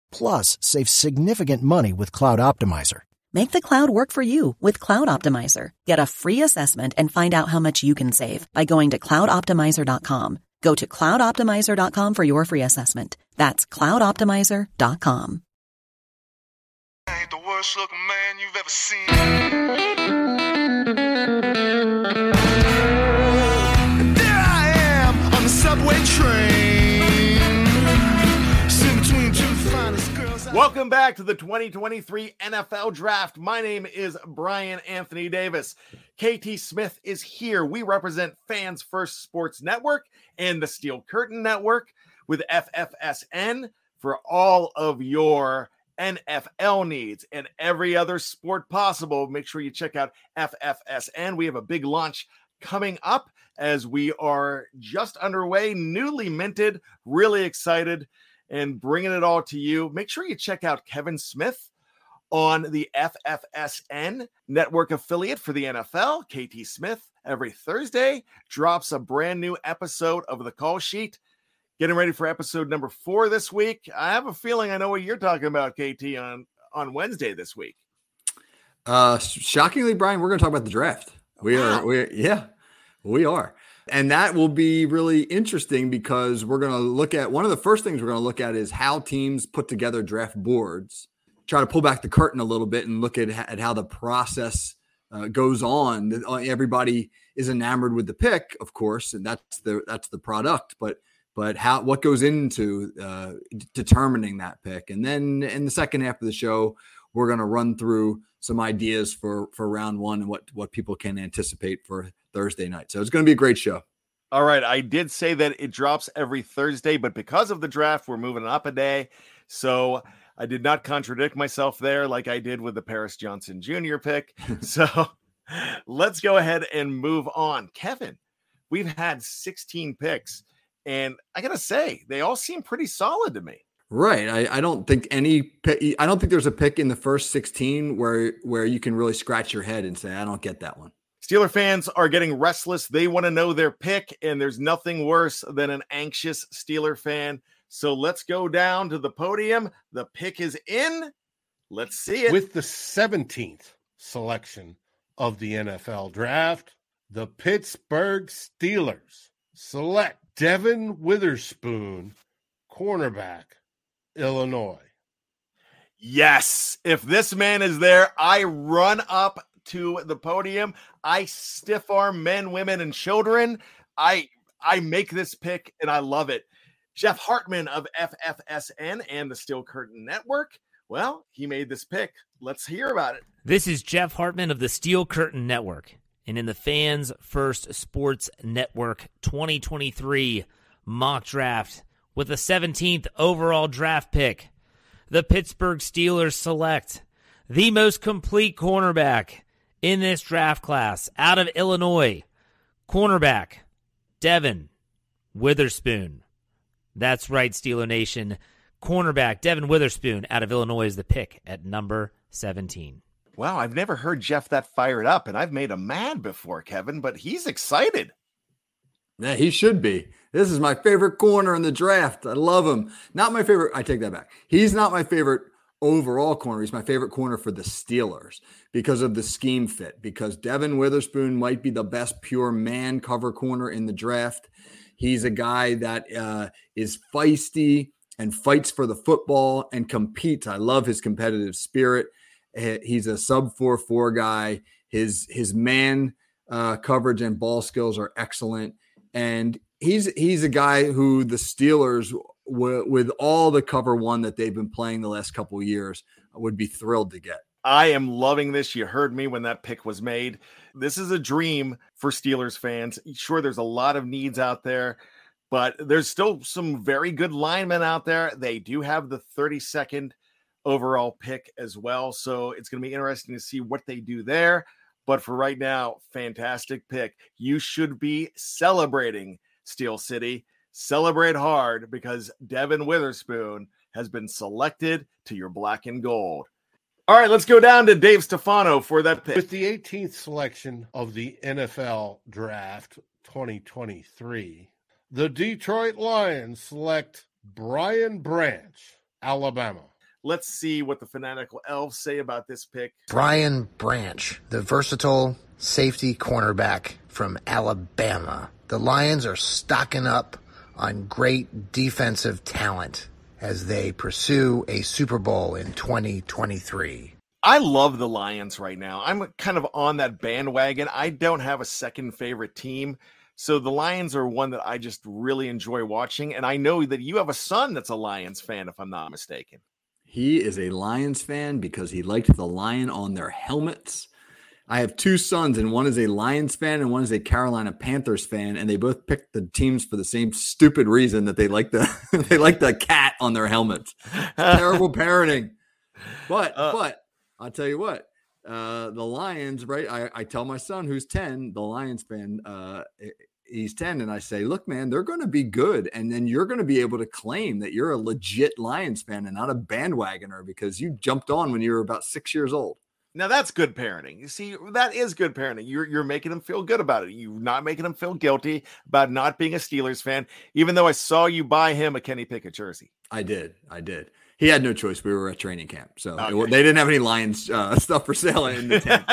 Plus, save significant money with Cloud Optimizer. Make the cloud work for you with Cloud Optimizer. Get a free assessment and find out how much you can save by going to cloudoptimizer.com. Go to cloudoptimizer.com for your free assessment. That's cloudoptimizer.com. ain't the worst looking man you've ever seen. There I am on the subway train. [LAUGHS] Welcome back to the 2023 NFL Draft. My name is Bryan Anthony Davis. KT Smith is here. We represent Fans First Sports Network and the Steel Curtain Network with FFSN for all of your NFL needs and every other sport possible. Make sure you check out FFSN. We have a big launch coming up as we are just underway, newly minted, really excited and bringing it all to you. Make sure you check out Kevin Smith on the FFSN network affiliate for the NFL. KT Smith every Thursday drops a brand new episode of the call sheet. Getting ready for episode number four this week. I have a feeling I know what you're talking about, KT, on on Wednesday this week. Uh, shockingly, Bryan, we're going to talk about the draft. We wow. are, we yeah, we are. And that will be really interesting because we're going to look at one of the first things we're going to look at is how teams put together draft boards. Try to pull back the curtain a little bit and look at, at how the process uh, goes on. Uh, everybody is enamored with the pick, of course, and that's the that's the product. But but how what goes into uh, determining that pick, and then in the second half of the show, we're going to run through some ideas for for round one and what what people can anticipate for Thursday night. So it's going to be a great show. All right, I did say that it drops every Thursday, but because of the draft, we're moving up a day. So I did not contradict myself there like I did with the Paris Johnson Jr. pick. [LAUGHS] so let's go ahead and move on. Kevin, we've had 16 picks, and I got to say, they all seem pretty solid to me. Right. I, I don't think any I don't think there's a pick in the first 16 where where you can really scratch your head and say, I don't get that one. Steeler fans are getting restless. They want to know their pick, and there's nothing worse than an anxious Steeler fan. So let's go down to the podium. The pick is in. Let's see it. With the 17th selection of the NFL draft, the Pittsburgh Steelers select Devon Witherspoon, cornerback Illinois. Yes. If this man is there, I run up to the podium. I stiff arm men, women, and children. I I make this pick and I love it. Jeff Hartman of FFSN and the Steel Curtain Network. Well, he made this pick. Let's hear about it. This is Jeff Hartman of the Steel Curtain Network. And in the Fans First Sports Network 2023 mock draft, with the 17th overall draft pick. The Pittsburgh Steelers select the most complete cornerback in this draft class out of Illinois. Cornerback Devon Witherspoon. That's right, Steeler Nation. Cornerback Devon Witherspoon out of Illinois is the pick at number 17. Wow, I've never heard Jeff that fired up, and I've made him mad before, Kevin, but he's excited. Yeah, he should be. This is my favorite corner in the draft. I love him. Not my favorite. I take that back. He's not my favorite overall corner. He's my favorite corner for the Steelers because of the scheme fit. Because Devon Witherspoon might be the best pure man cover corner in the draft. He's a guy that uh, is feisty and fights for the football and competes. I love his competitive spirit. He's a sub four four guy. His his man uh, coverage and ball skills are excellent, and he's he's a guy who the Steelers, with all the cover one that they've been playing the last couple years, would be thrilled to get. I am loving this. You heard me when that pick was made. This is a dream for Steelers fans. Sure, there's a lot of needs out there, but there's still some very good linemen out there. They do have the 32nd overall pick as well. So it's going to be interesting to see what they do there. But for right now, fantastic pick. You should be celebrating Steel City. Celebrate hard because Devon Witherspoon has been selected to your black and gold. All right, let's go down to Dave Stefano for that pick. With the 18th selection of the NFL Draft 2023, the Detroit Lions select Brian Branch, Alabama. Let's see what the fanatical elves say about this pick. Brian Branch, the versatile safety cornerback from Alabama. The Lions are stocking up on great defensive talent as they pursue a Super Bowl in 2023. I love the Lions right now. I'm kind of on that bandwagon. I don't have a second favorite team. So the Lions are one that I just really enjoy watching. And I know that you have a son that's a Lions fan, if I'm not mistaken. He is a Lions fan because he liked the lion on their helmets. I have two sons, and one is a Lions fan and one is a Carolina Panthers fan, and they both picked the teams for the same stupid reason that they like the [LAUGHS] they like the cat on their helmets. [LAUGHS] Terrible parenting. But uh, but I'll tell you what, uh, the Lions, right? I, I tell my son who's 10, the Lions fan, uh, he's 10 and I say, look, man, they're going to be good. And then you're going to be able to claim that you're a legit Lions fan and not a bandwagoner because you jumped on when you were about six years old. Now that's good parenting. You see, that is good parenting. You're you're making him feel good about it. You're not making him feel guilty about not being a Steelers fan, even though I saw you buy him a Kenny Pickett jersey. I did. I did. He had no choice. We were at training camp, so Okay. it- they didn't have any Lions uh, [LAUGHS] stuff for sale in the tent.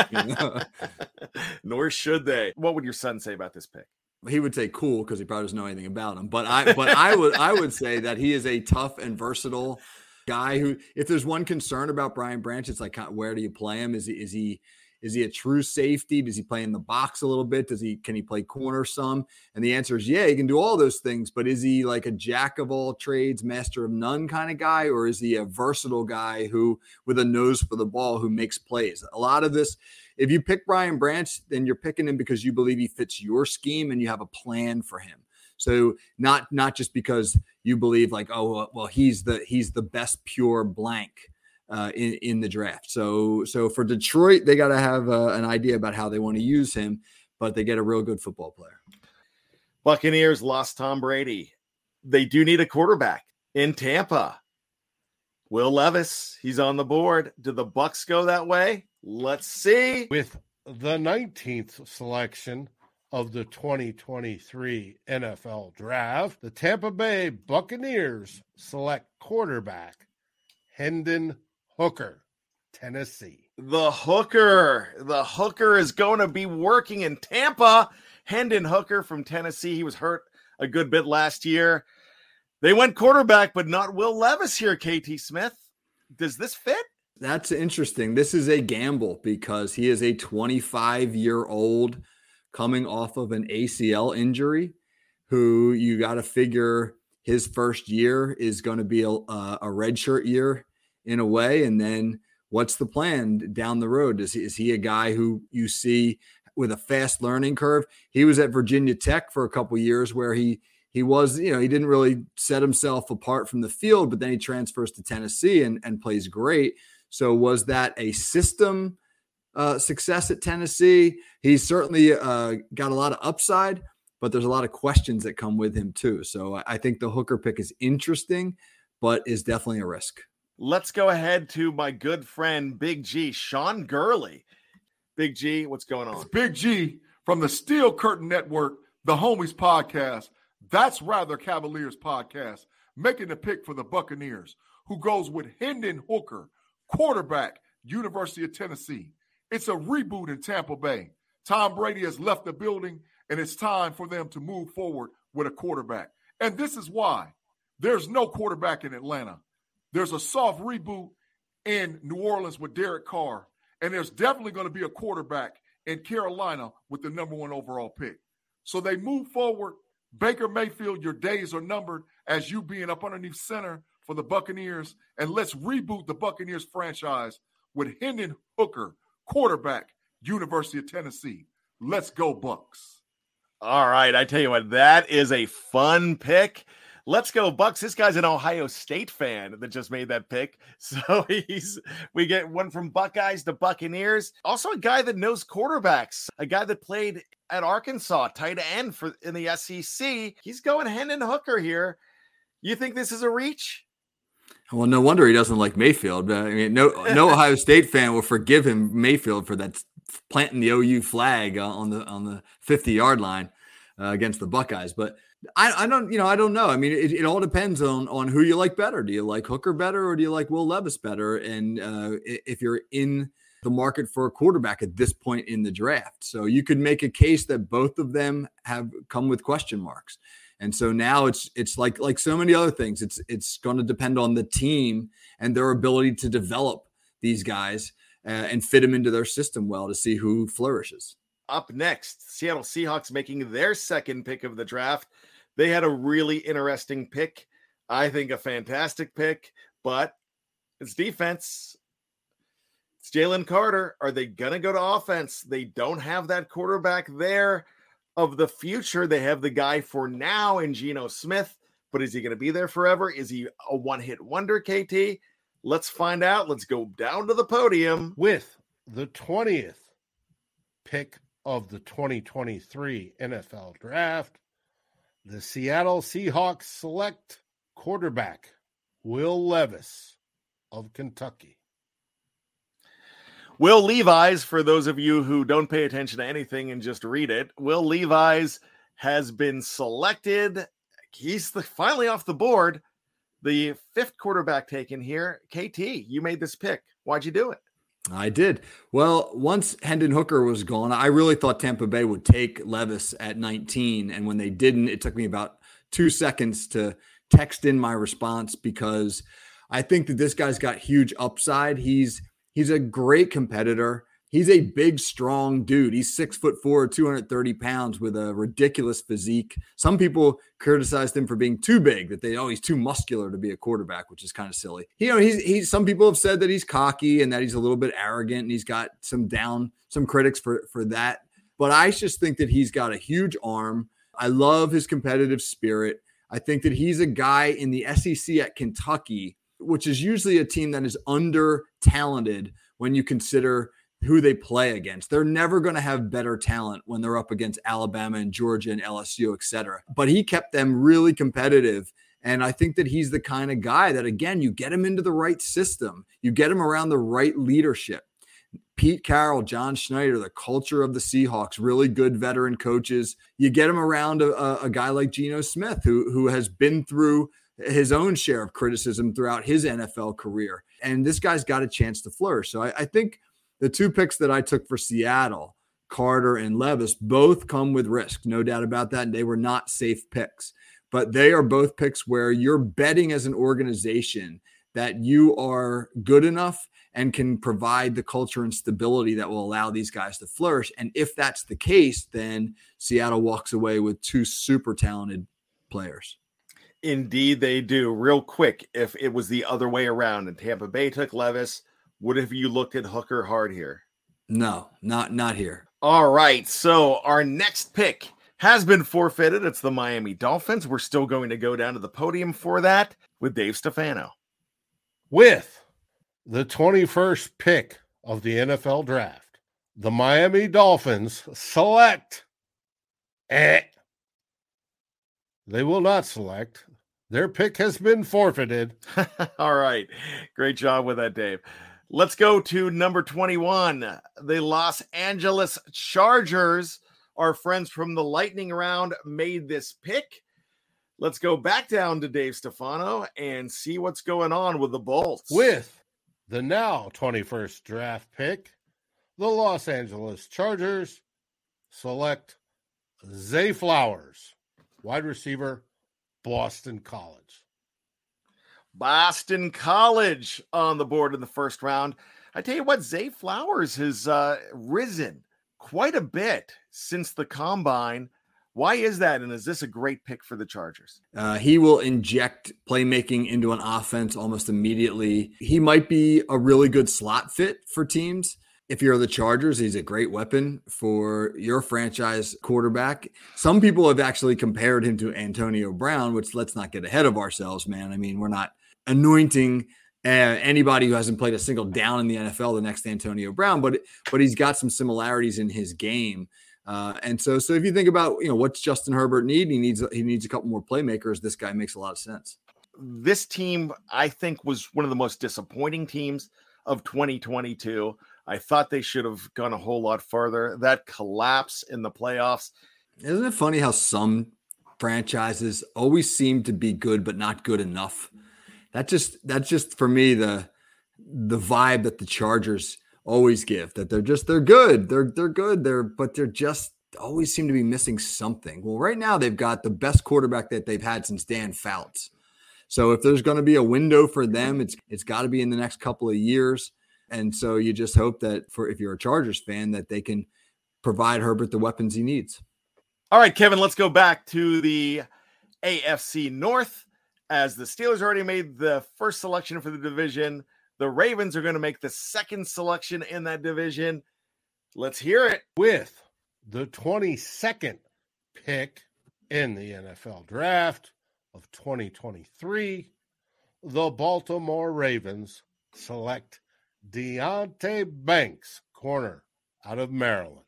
[LAUGHS] Nor should they. What would your son say about this pick? he would say cool because he probably doesn't know anything about him. But I but I would I would say that he is a tough and versatile guy who if there's one concern about Brian Branch, it's like where do you play him? Is he is he is he a true safety? Does he play in the box a little bit? Does he can he play corner some? And the answer is yeah, he can do all those things, but is he like a jack of all trades, master of none kind of guy, or is he a versatile guy who with a nose for the ball who makes plays? A lot of this if you pick Brian Branch, then you're picking him because you believe he fits your scheme and you have a plan for him. So not not just because you believe like oh well, well he's the he's the best pure blank uh, in in the draft. So so for Detroit they got to have uh, an idea about how they want to use him, but they get a real good football player. Buccaneers lost Tom Brady. They do need a quarterback in Tampa. Will Levis, he's on the board. Do the Bucks go that way? Let's see. With the 19th selection of the 2023 NFL Draft, the Tampa Bay Buccaneers select quarterback Hendon Hooker, Tennessee. The hooker. The hooker is going to be working in Tampa. Hendon Hooker from Tennessee. He was hurt a good bit last year. They went quarterback, but not Will Levis here, KT Smith. Does this fit? That's interesting. This is a gamble because he is a 25 year old coming off of an ACL injury who you got to figure his first year is going to be a, a redshirt year in a way. And then what's the plan down the road? Is he, is he a guy who you see with a fast learning curve? He was at Virginia Tech for a couple years where he he was, you know, he didn't really set himself apart from the field, but then he transfers to Tennessee and, and plays great. So was that a system uh, success at Tennessee? He's certainly uh, got a lot of upside, but there's a lot of questions that come with him too. So I- I think the hooker pick is interesting, but is definitely a risk. Let's go ahead to my good friend Big G, Sean Gurley. Big G, what's going on? It's Big G from the Steel Curtain Network, the Homies Podcast. That's rather Cavaliers podcast, making the pick for the Buccaneers, who goes with Hendon Hooker, quarterback, University of Tennessee. It's a reboot in Tampa Bay. Tom Brady has left the building, and it's time for them to move forward with a quarterback. And this is why there's no quarterback in Atlanta. There's a soft reboot in New Orleans with Derek Carr, and there's definitely going to be a quarterback in Carolina with the number one overall pick. So they move forward. Baker Mayfield, your days are numbered as you being up underneath center for the Buccaneers. And let's reboot the Buccaneers franchise with Hendon Hooker, quarterback, University of Tennessee. Let's go, Bucks. All right, I tell you what, that is a fun pick. Let's go Bucks. This guy's an Ohio State fan that just made that pick. [LAUGHS] So he's we get one from Buckeyes to Buccaneers. Also a guy that knows quarterbacks, a guy that played at Arkansas, tight end for in the SEC. He's going Hendon Hooker here. You think this is a reach? Well, no wonder he doesn't like Mayfield. I mean, no, no [LAUGHS] Ohio State fan will forgive him Mayfield for that planting the OU flag uh, on the on the fifty yard line uh, against the Buckeyes. But I, I don't, you know, I don't know. I mean, it, it all depends on on who you like better. Do you like Hooker better, or do you like Will Levis better? And uh, if you're in the market for a quarterback at this point in the draft, so you could make a case that both of them have come with question marks. And so now it's it's like like so many other things. It's it's going to depend on the team and their ability to develop these guys uh, and fit them into their system well to see who flourishes. Up next, Seattle Seahawks making their second pick of the draft. They had a really interesting pick. I think a fantastic pick, but it's defense. It's Jalen Carter. Are they going to go to offense? They don't have that quarterback there of the future. They have the guy for now in Geno Smith, but is he going to be there forever? Is he a one hit wonder, KT? Let's find out. Let's go down to the podium with the 20th pick of the 2023 NFL Draft, the Seattle Seahawks select quarterback Will Levis of Kentucky. Will Levi's, for those of you who don't pay attention to anything and just read it, Will Levi's has been selected. He's the, finally off the board. The fifth quarterback taken here. KT, you made this pick. Why'd you do it? I did. Well, once Hendon Hooker was gone, I really thought Tampa Bay would take Levis at 19. And when they didn't, it took me about two seconds to text in my response because I think that this guy's got huge upside. He's He's a great competitor. He's a big, strong dude. He's six foot four, 230 pounds with a ridiculous physique. Some people criticized him for being too big, that they, oh, he's too muscular to be a quarterback, which is kind of silly. You know, he's, he's, some people have said that he's cocky and that he's a little bit arrogant and he's got some down, some critics for, for that. But I just think that he's got a huge arm. I love his competitive spirit. I think that he's a guy in the SEC at Kentucky which is usually a team that is under talented when you consider who they play against. They're never going to have better talent when they're up against Alabama and Georgia and LSU, et cetera. But he kept them really competitive. And I think that he's the kind of guy that, again, you get him into the right system, you get him around the right leadership. Pete Carroll, John Schneider, the culture of the Seahawks, really good veteran coaches. You get him around a, a guy like Geno Smith, who, who has been through his own share of criticism throughout his NFL career. And this guy's got a chance to flourish. So I, I think the two picks that I took for Seattle, Carter and Levis, both come with risk, no doubt about that. And they were not safe picks, but they are both picks where you're betting as an organization that you are good enough and can provide the culture and stability that will allow these guys to flourish. And if that's the case, then Seattle walks away with two super talented players. Indeed, they do. Real quick, if it was the other way around and Tampa Bay took Levis, would have you looked at Hooker hard here? No, not not here. All right. So our next pick has been forfeited. It's the Miami Dolphins. We're still going to go down to the podium for that with Dave Stefano. With the 21st pick of the NFL draft, the Miami Dolphins select. Eh. They will not select their pick has been forfeited. [LAUGHS] All right. Great job with that, Dave. Let's go to number 21. The Los Angeles Chargers. Our friends from the lightning round made this pick. Let's go back down to Dave Stefano and see what's going on with the Bolts. With the now 21st draft pick, the Los Angeles Chargers select Zay Flowers, wide receiver Boston College. Boston College on the board in the first round. I tell you what, Zay Flowers has uh, risen quite a bit since the combine. Why is that? And is this a great pick for the Chargers? Uh, he will inject playmaking into an offense almost immediately. He might be a really good slot fit for teams if you're the Chargers, he's a great weapon for your franchise quarterback. Some people have actually compared him to Antonio Brown, which let's not get ahead of ourselves, man. I mean, we're not anointing uh, anybody who hasn't played a single down in the NFL the next Antonio Brown, but but he's got some similarities in his game. Uh, and so, so if you think about you know what's Justin Herbert need, he needs he needs a couple more playmakers. This guy makes a lot of sense. This team, I think, was one of the most disappointing teams of 2022. I thought they should have gone a whole lot further. That collapse in the playoffs. Isn't it funny how some franchises always seem to be good but not good enough? That just that's just for me the the vibe that the Chargers always give that they're just they're good. They're they're good. They're but they're just always seem to be missing something. Well, right now they've got the best quarterback that they've had since Dan Fouts. So if there's going to be a window for them, it's it's got to be in the next couple of years. And so you just hope that for if you're a Chargers fan, that they can provide Herbert the weapons he needs. All right, Kevin, let's go back to the AFC North. As the Steelers already made the first selection for the division, the Ravens are going to make the second selection in that division. Let's hear it. With the 22nd pick in the NFL draft of 2023, the Baltimore Ravens select Deonte Banks, corner out of Maryland.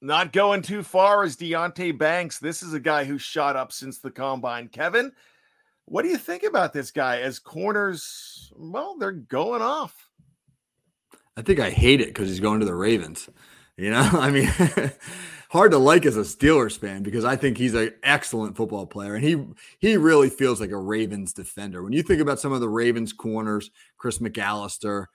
Not going too far as Deonte Banks. This is a guy who shot up since the combine. Kevin, what do you think about this guy as corners? Well, they're going off. I think I hate it because he's going to the Ravens. You know, [LAUGHS] I mean, [LAUGHS] hard to like as a Steelers fan because I think he's an excellent football player, and he he really feels like a Ravens defender. When you think about some of the Ravens corners, Chris McAlister,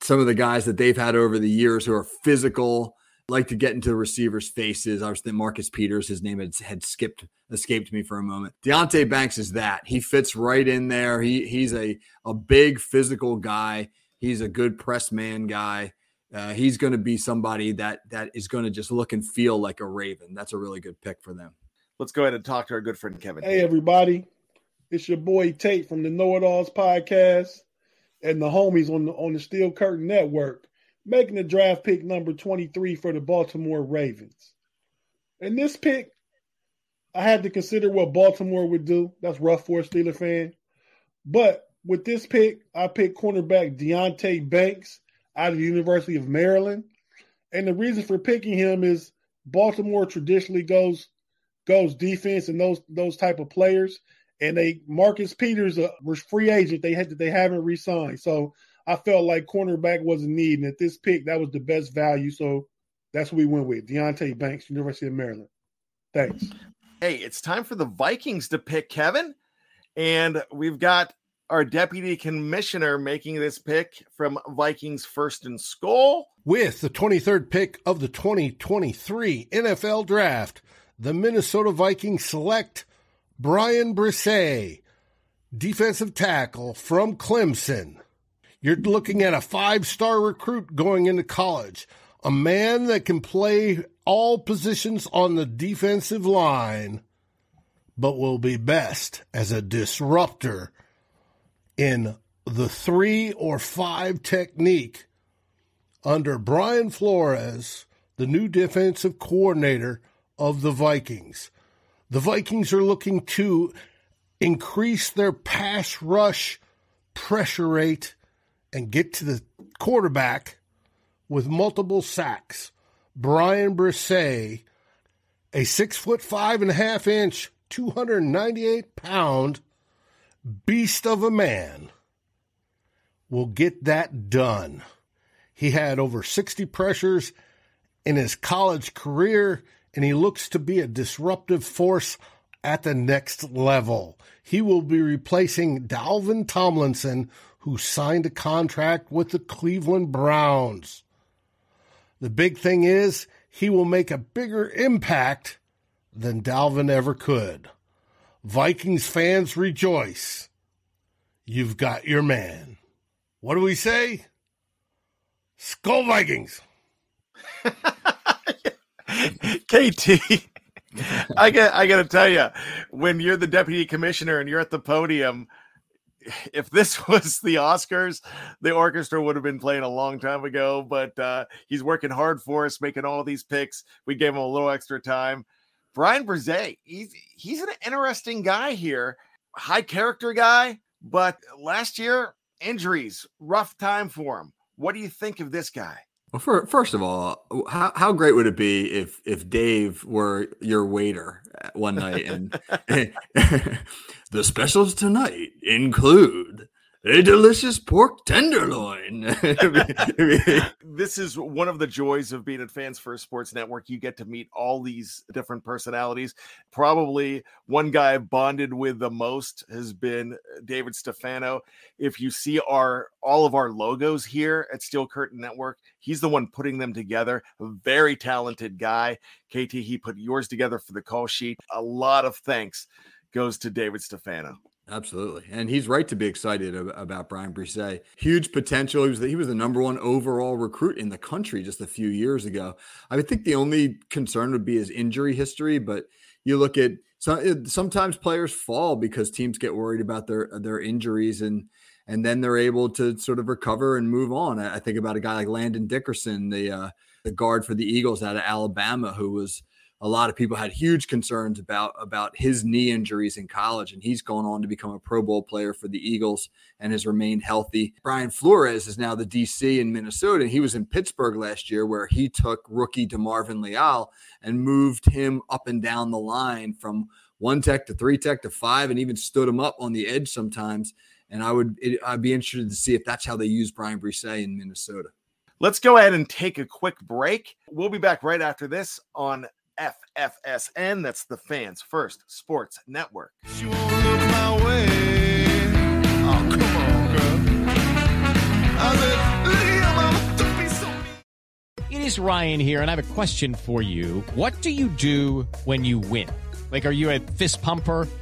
some of the guys that they've had over the years who are physical, like to get into the receivers' faces. I was thinking Marcus Peters, his name had, had skipped escaped me for a moment. Deonte Banks is that. He fits right in there. He he's a a big physical guy. He's a good press man guy. Uh, he's going to be somebody that that is going to just look and feel like a Raven. That's a really good pick for them. Let's go ahead and talk to our good friend Kevin. Hey everybody, it's your boy Tate from the Know It Alls podcast and the homies on the on the Steel Curtain Network, making the draft pick number twenty three for the Baltimore Ravens. And this pick, I had to consider what Baltimore would do. That's rough for a Steeler fan, but with this pick, I picked cornerback Deonte Banks out of the University of Maryland. And the reason for picking him is Baltimore traditionally goes goes defense and those those type of players. And they Marcus Peters uh, was free agent. They had that they haven't re-signed. So I felt like cornerback was a need, and at this pick, that was the best value. So that's what we went with. Deonte Banks, University of Maryland. Thanks. Hey, it's time for the Vikings to pick Kevin. And we've got our deputy commissioner making this pick from Vikings First and Skull. With the 23rd pick of the 2023 NFL Draft, the Minnesota Vikings select Bryan Bresee, defensive tackle from Clemson. You're looking at a five star recruit going into college, a man that can play all positions on the defensive line, but will be best as a disruptor in the three or five technique under Brian Flores, the new defensive coordinator of the Vikings. The Vikings are looking to increase their pass rush pressure rate and get to the quarterback with multiple sacks. Bryan Bresee, a six foot five and a half inch, 298 pound beast of a man will get that done. He had over 60 pressures in his college career, and he looks to be a disruptive force at the next level. He will be replacing Dalvin Tomlinson, who signed a contract with the Cleveland Browns. The big thing is, he will make a bigger impact than Dalvin ever could. Vikings fans rejoice. You've got your man. What do we say? Skull Vikings. [LAUGHS] KT, I got I got to tell you, when you're the deputy commissioner and you're at the podium, if this [LAUGHS] was the Oscars, the orchestra would have been playing a long time ago. But uh, he's working hard for us, making all these picks. We gave him a little extra time. Bryan Bresee, he's he's an interesting guy here, high character guy, but last year injuries, rough time for him. What do you think of this guy? Well, for, first of all, how, how great would it be if if Dave were your waiter uh, one night and [LAUGHS] [LAUGHS] the specials tonight include a delicious pork tenderloin. [LAUGHS] this is one of the joys of being at Fans First Sports Network. You get to meet all these different personalities. Probably one guy I've bonded with the most has been David Stefano. If you see our all of our logos here at Steel Curtain Network, he's the one putting them together. A very talented guy. KT, he put yours together for the call sheet. A lot of thanks goes to David Stefano. Absolutely, and he's right to be excited about Bryan Bresee. Huge potential. He was the, he was the number one overall recruit in the country just a few years ago. I think the only concern would be his injury history, but you look at some, sometimes players fall because teams get worried about their their injuries and and then they're able to sort of recover and move on. I, think about a guy like Landon Dickerson, the uh, the guard for the Eagles out of Alabama, who was a lot of people had huge concerns about about his knee injuries in college, and he's gone on to become a Pro Bowl player for the Eagles and has remained healthy. Brian Flores is now the DC in Minnesota, and he was in Pittsburgh last year, where he took rookie DeMarvin Leal and moved him up and down the line from one tech to three tech to five, and even stood him up on the edge sometimes. And I would it, I'd be interested to see if that's how they use Bryan Bresee in Minnesota. Let's go ahead and take a quick break. We'll be back right after this on FFSN. That's the Fans First Sports Network. It is Ryan here, and I have a question for you. What do you do when you win? Like, are you a fist pumper?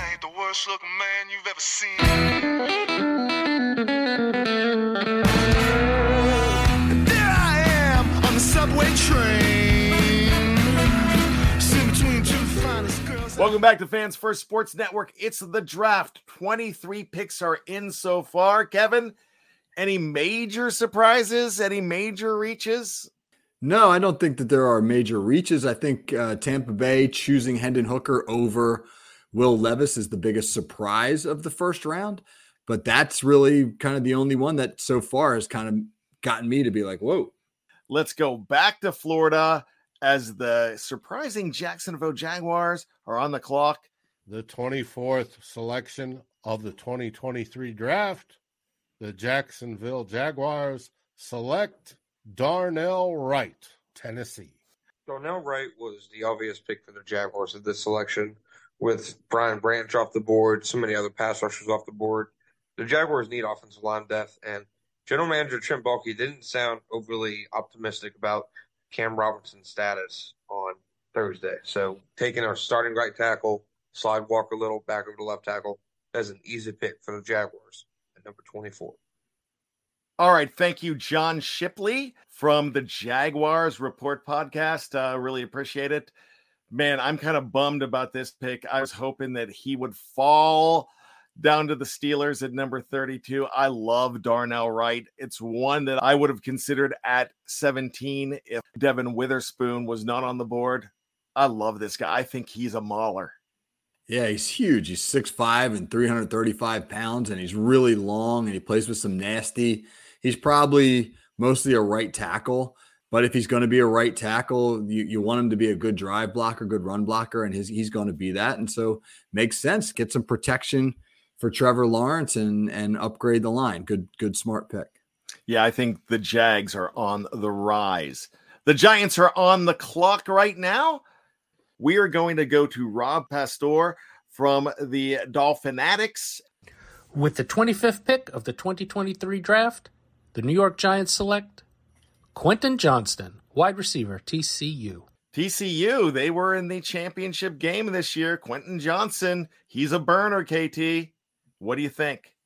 Ain't the worst looking man you've ever seen. There I am on the subway train. Sitting between two finest girls. Welcome back to Fans First Sports Network. It's the draft. 23 picks are in so far. Kevin, any major surprises? Any major reaches? No, I don't think that there are major reaches. I think uh, Tampa Bay choosing Hendon Hooker over Will Levis is the biggest surprise of the first round. But that's really kind of the only one that so far has kind of gotten me to be like, whoa. Let's go back to Florida as the surprising Jacksonville Jaguars are on the clock. The 24th selection of the 2023 draft, the Jacksonville Jaguars select Darnell Wright, Tennessee. Darnell Wright was the obvious pick for the Jaguars at this selection, with Brian Branch off the board, so many other pass rushers off the board. The Jaguars need offensive line depth, and General Manager Trent Baalke didn't sound overly optimistic about Cam Robinson's status on Thursday. So taking our starting right tackle, slide Walker Little back over to left tackle, that's an easy pick for the Jaguars at number 24. All right. Thank you, John Shipley from the Jaguars Report podcast. Uh, really appreciate it. Man, I'm kind of bummed about this pick. I was hoping that he would fall down to the Steelers at number 32. I love Darnell Wright. It's one that I would have considered at 17 if Devon Witherspoon was not on the board. I love this guy. I think he's a mauler. Yeah, he's huge. He's 6'5 and 335 pounds, and he's really long and he plays with some nasty. He's probably mostly a right tackle, but if he's going to be a right tackle, you, you want him to be a good drive blocker, good run blocker, and his, he's going to be that. And so makes sense. Get some protection for Trevor Lawrence and and upgrade the line. Good, good, smart pick. Yeah, I think the Jags are on the rise. The Giants are on the clock right now. We are going to go to Rob Pastor from the Dolphinatics. With the 25th pick of the 2023 draft, the New York Giants select Quentin Johnston, wide receiver, TCU. TCU, they were in the championship game this year. Quentin Johnston, he's a burner, KT. What do you think?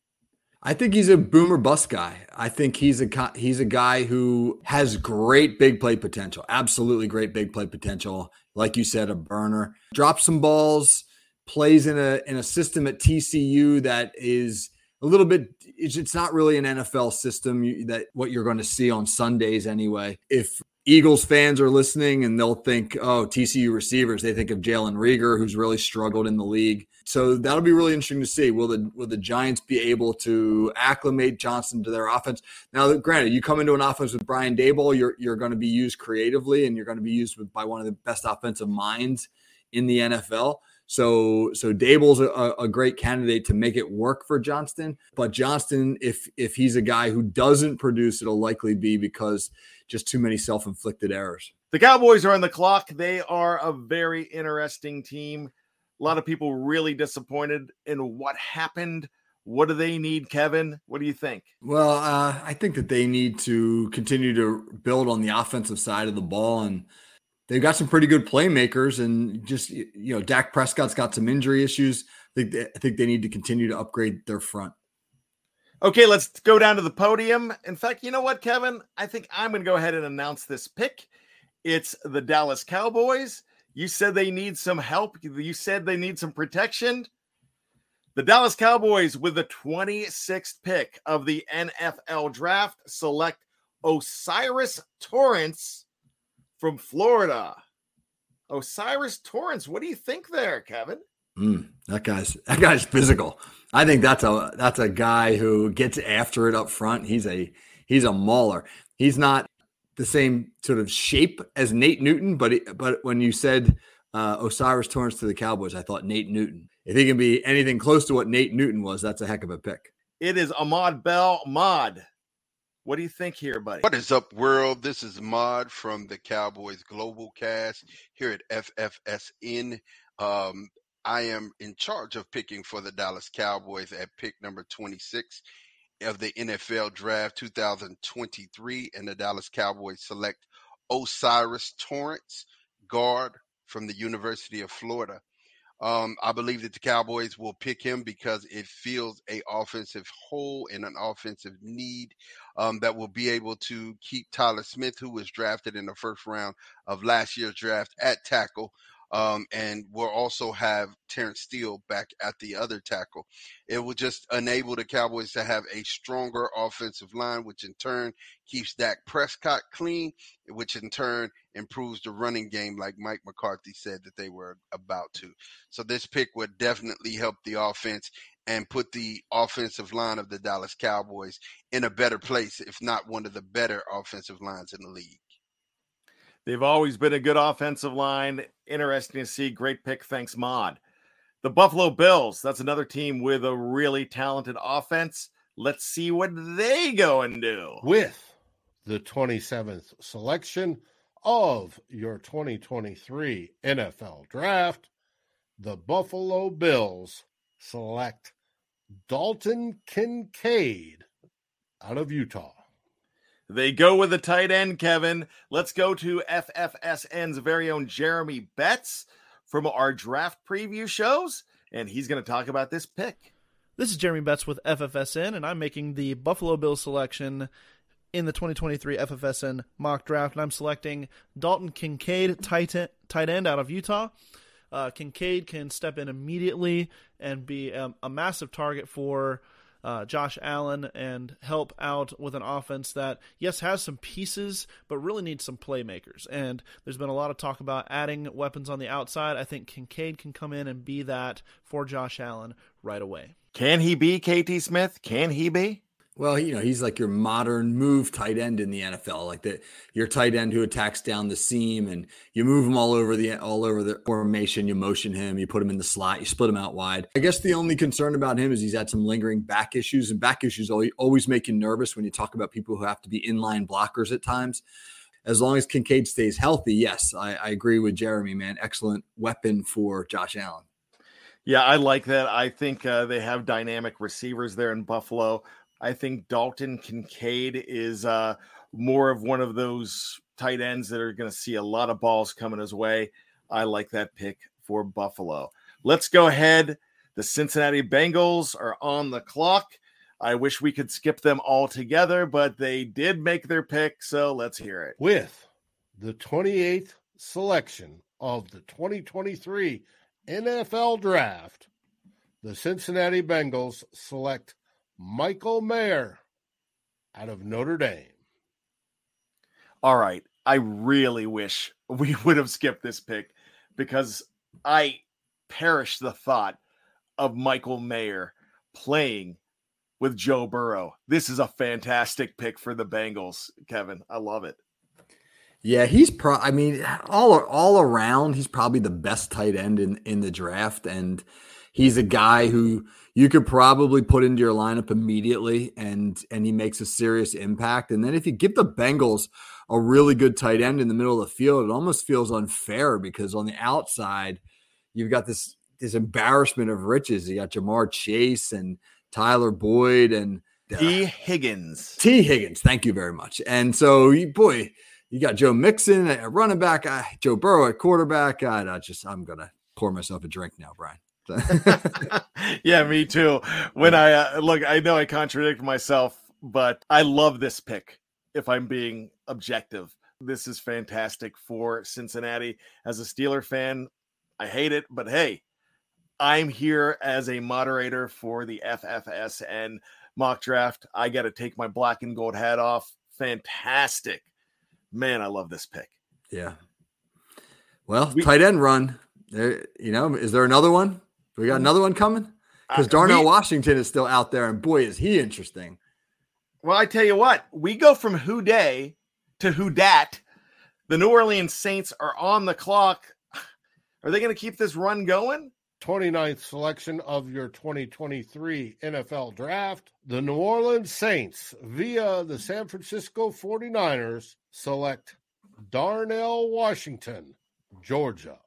I think he's a boomer bust guy. I think he's a he's a guy who has great big play potential. Absolutely great big play potential. Like you said, a burner. Drops some balls, plays in a in a system at TCU that is a little bit it's, it's not really an NFL system that what you're going to see on Sundays anyway. If Eagles fans are listening and they'll think, oh, TCU receivers, they think of Jalen Reagor, who's really struggled in the league. So that'll be really interesting to see. Will the will the Giants be able to acclimate Johnston to their offense? Now, granted, you come into an offense with Brian Daboll, you're you're going to be used creatively and you're going to be used by one of the best offensive minds in the NFL. So so Daboll's a, a great candidate to make it work for Johnston. But Johnston, if if he's a guy who doesn't produce, it'll likely be because just too many self-inflicted errors. The Cowboys are on the clock. They are a very interesting team. A lot of people really disappointed in what happened. What do they need, Kevin? What do you think? Well, uh, I think that they need to continue to build on the offensive side of the ball, and they've got some pretty good playmakers. And just you know, Dak Prescott's got some injury issues. I think they, I think they need to continue to upgrade their front. Okay, let's go down to the podium. In fact, you know what, Kevin? I think I'm going to go ahead and announce this pick. It's the Dallas Cowboys. You said they need some help. You said they need some protection. The Dallas Cowboys, with the 26th pick of the NFL draft, select Osiris Torrence from Florida. Osiris Torrence, what do you think there, Kevin? Mm, that guy's that guy's physical. I think that's a that's a guy who gets after it up front. He's a he's a mauler. He's not the same sort of shape as Nate Newton, but it, but when you said uh, Osiris Torrence to the Cowboys, I thought Nate Newton. If he can be anything close to what Nate Newton was, that's a heck of a pick. It is Ahmad Bell. Ahmad, what do you think here, buddy? What is up, world? This is Mod from the Cowboys Global Cast here at FFSN. Um, I am in charge of picking for the Dallas Cowboys at pick number 26 of the NFL Draft 2023, and the Dallas Cowboys select Osiris Torrence, guard from the University of Florida. Um, I believe that the Cowboys will pick him because it fills a offensive hole and an offensive need um, that will be able to keep Tyler Smith, who was drafted in the first round of last year's draft at tackle, um, and we'll also have Terence Steele back at the other tackle. It will just enable the Cowboys to have a stronger offensive line, which in turn keeps Dak Prescott clean, which in turn improves the running game, like Mike McCarthy said that they were about to. So this pick would definitely help the offense and put the offensive line of the Dallas Cowboys in a better place, if not one of the better offensive lines in the league. They've always been a good offensive line. Interesting to see. Great pick. Thanks, Mod. The Buffalo Bills. That's another team with a really talented offense. Let's see what they go and do. With the 27th selection of your 2023 NFL Draft, the Buffalo Bills select Dalton Kincaid out of Utah. They go with the tight end, Kevin. Let's go to FFSN's very own Jeremy Betts from our draft preview shows, and he's going to talk about this pick. This is Jeremy Betts with FFSN, and I'm making the Buffalo Bills selection in the 2023 FFSN mock draft, and I'm selecting Dalton Kincaid, tight end, tight end out of Utah. Uh, Kincaid can step in immediately and be um, a massive target for uh, Josh Allen and help out with an offense that, yes, has some pieces, but really needs some playmakers. And there's been a lot of talk about adding weapons on the outside. I think Kincaid can come in and be that for Josh Allen right away. Can he be KT Smith? Can he be? Well, you know, he's like your modern move tight end in the NFL, like the your tight end who attacks down the seam, and you move him all over the all over the formation. You motion him, you put him in the slot, you split him out wide. I guess the only concern about him is he's had some lingering back issues, and back issues always, always make you nervous when you talk about people who have to be inline blockers at times. As long as Kincaid stays healthy, yes, I, I agree with Jeremy. Man, excellent weapon for Josh Allen. Yeah, I like that. I think uh, they have dynamic receivers there in Buffalo. I think Dalton Kincaid is uh, more of one of those tight ends that are going to see a lot of balls coming his way. I like that pick for Buffalo. Let's go ahead. The Cincinnati Bengals are on the clock. I wish we could skip them all together, but they did make their pick. So let's hear it. With the 28th selection of the 2023 NFL Draft, the Cincinnati Bengals select Michael Mayer out of Notre Dame. All right. I really wish [LAUGHS] we would have skipped this pick because I perish the thought of Michael Mayer playing with Joe Burrow. This is a fantastic pick for the Bengals, Kevin. I love it. Yeah, he's pro. I mean, all all around, he's probably the best tight end in in the draft, and he's a guy who you could probably put into your lineup immediately, and and he makes a serious impact. And then if you give the Bengals a really good tight end in the middle of the field, it almost feels unfair because on the outside, you've got this this embarrassment of riches. You got Ja'Marr Chase and Tyler Boyd and uh, Tee Higgins. Tee Higgins. Thank you very much. And so, you- boy, you got Joe Mixon at running back, uh, Joe Burrow at quarterback. I just I'm gonna pour myself a drink now, Bryan. [LAUGHS] yeah, me too. When I uh, look, I know I contradict myself, but I love this pick. If I'm being objective, this is fantastic for Cincinnati. As a Steeler fan, I hate it, but hey, I'm here as a moderator for the FFSN mock draft. I got to take my black and gold hat off. Fantastic, man! I love this pick. Yeah. Well, tight end run. There, you know, is there another one? We got another one coming because Uh, Darnell we- Washington is still out there, and boy, is he interesting. Well, I tell you what, we go from who day to who dat. The New Orleans Saints are on the clock. Are they going to keep this run going? 29th selection of your 2023 NFL draft, the New Orleans Saints, via the San Francisco 49ers, select Darnell Washington, Georgia.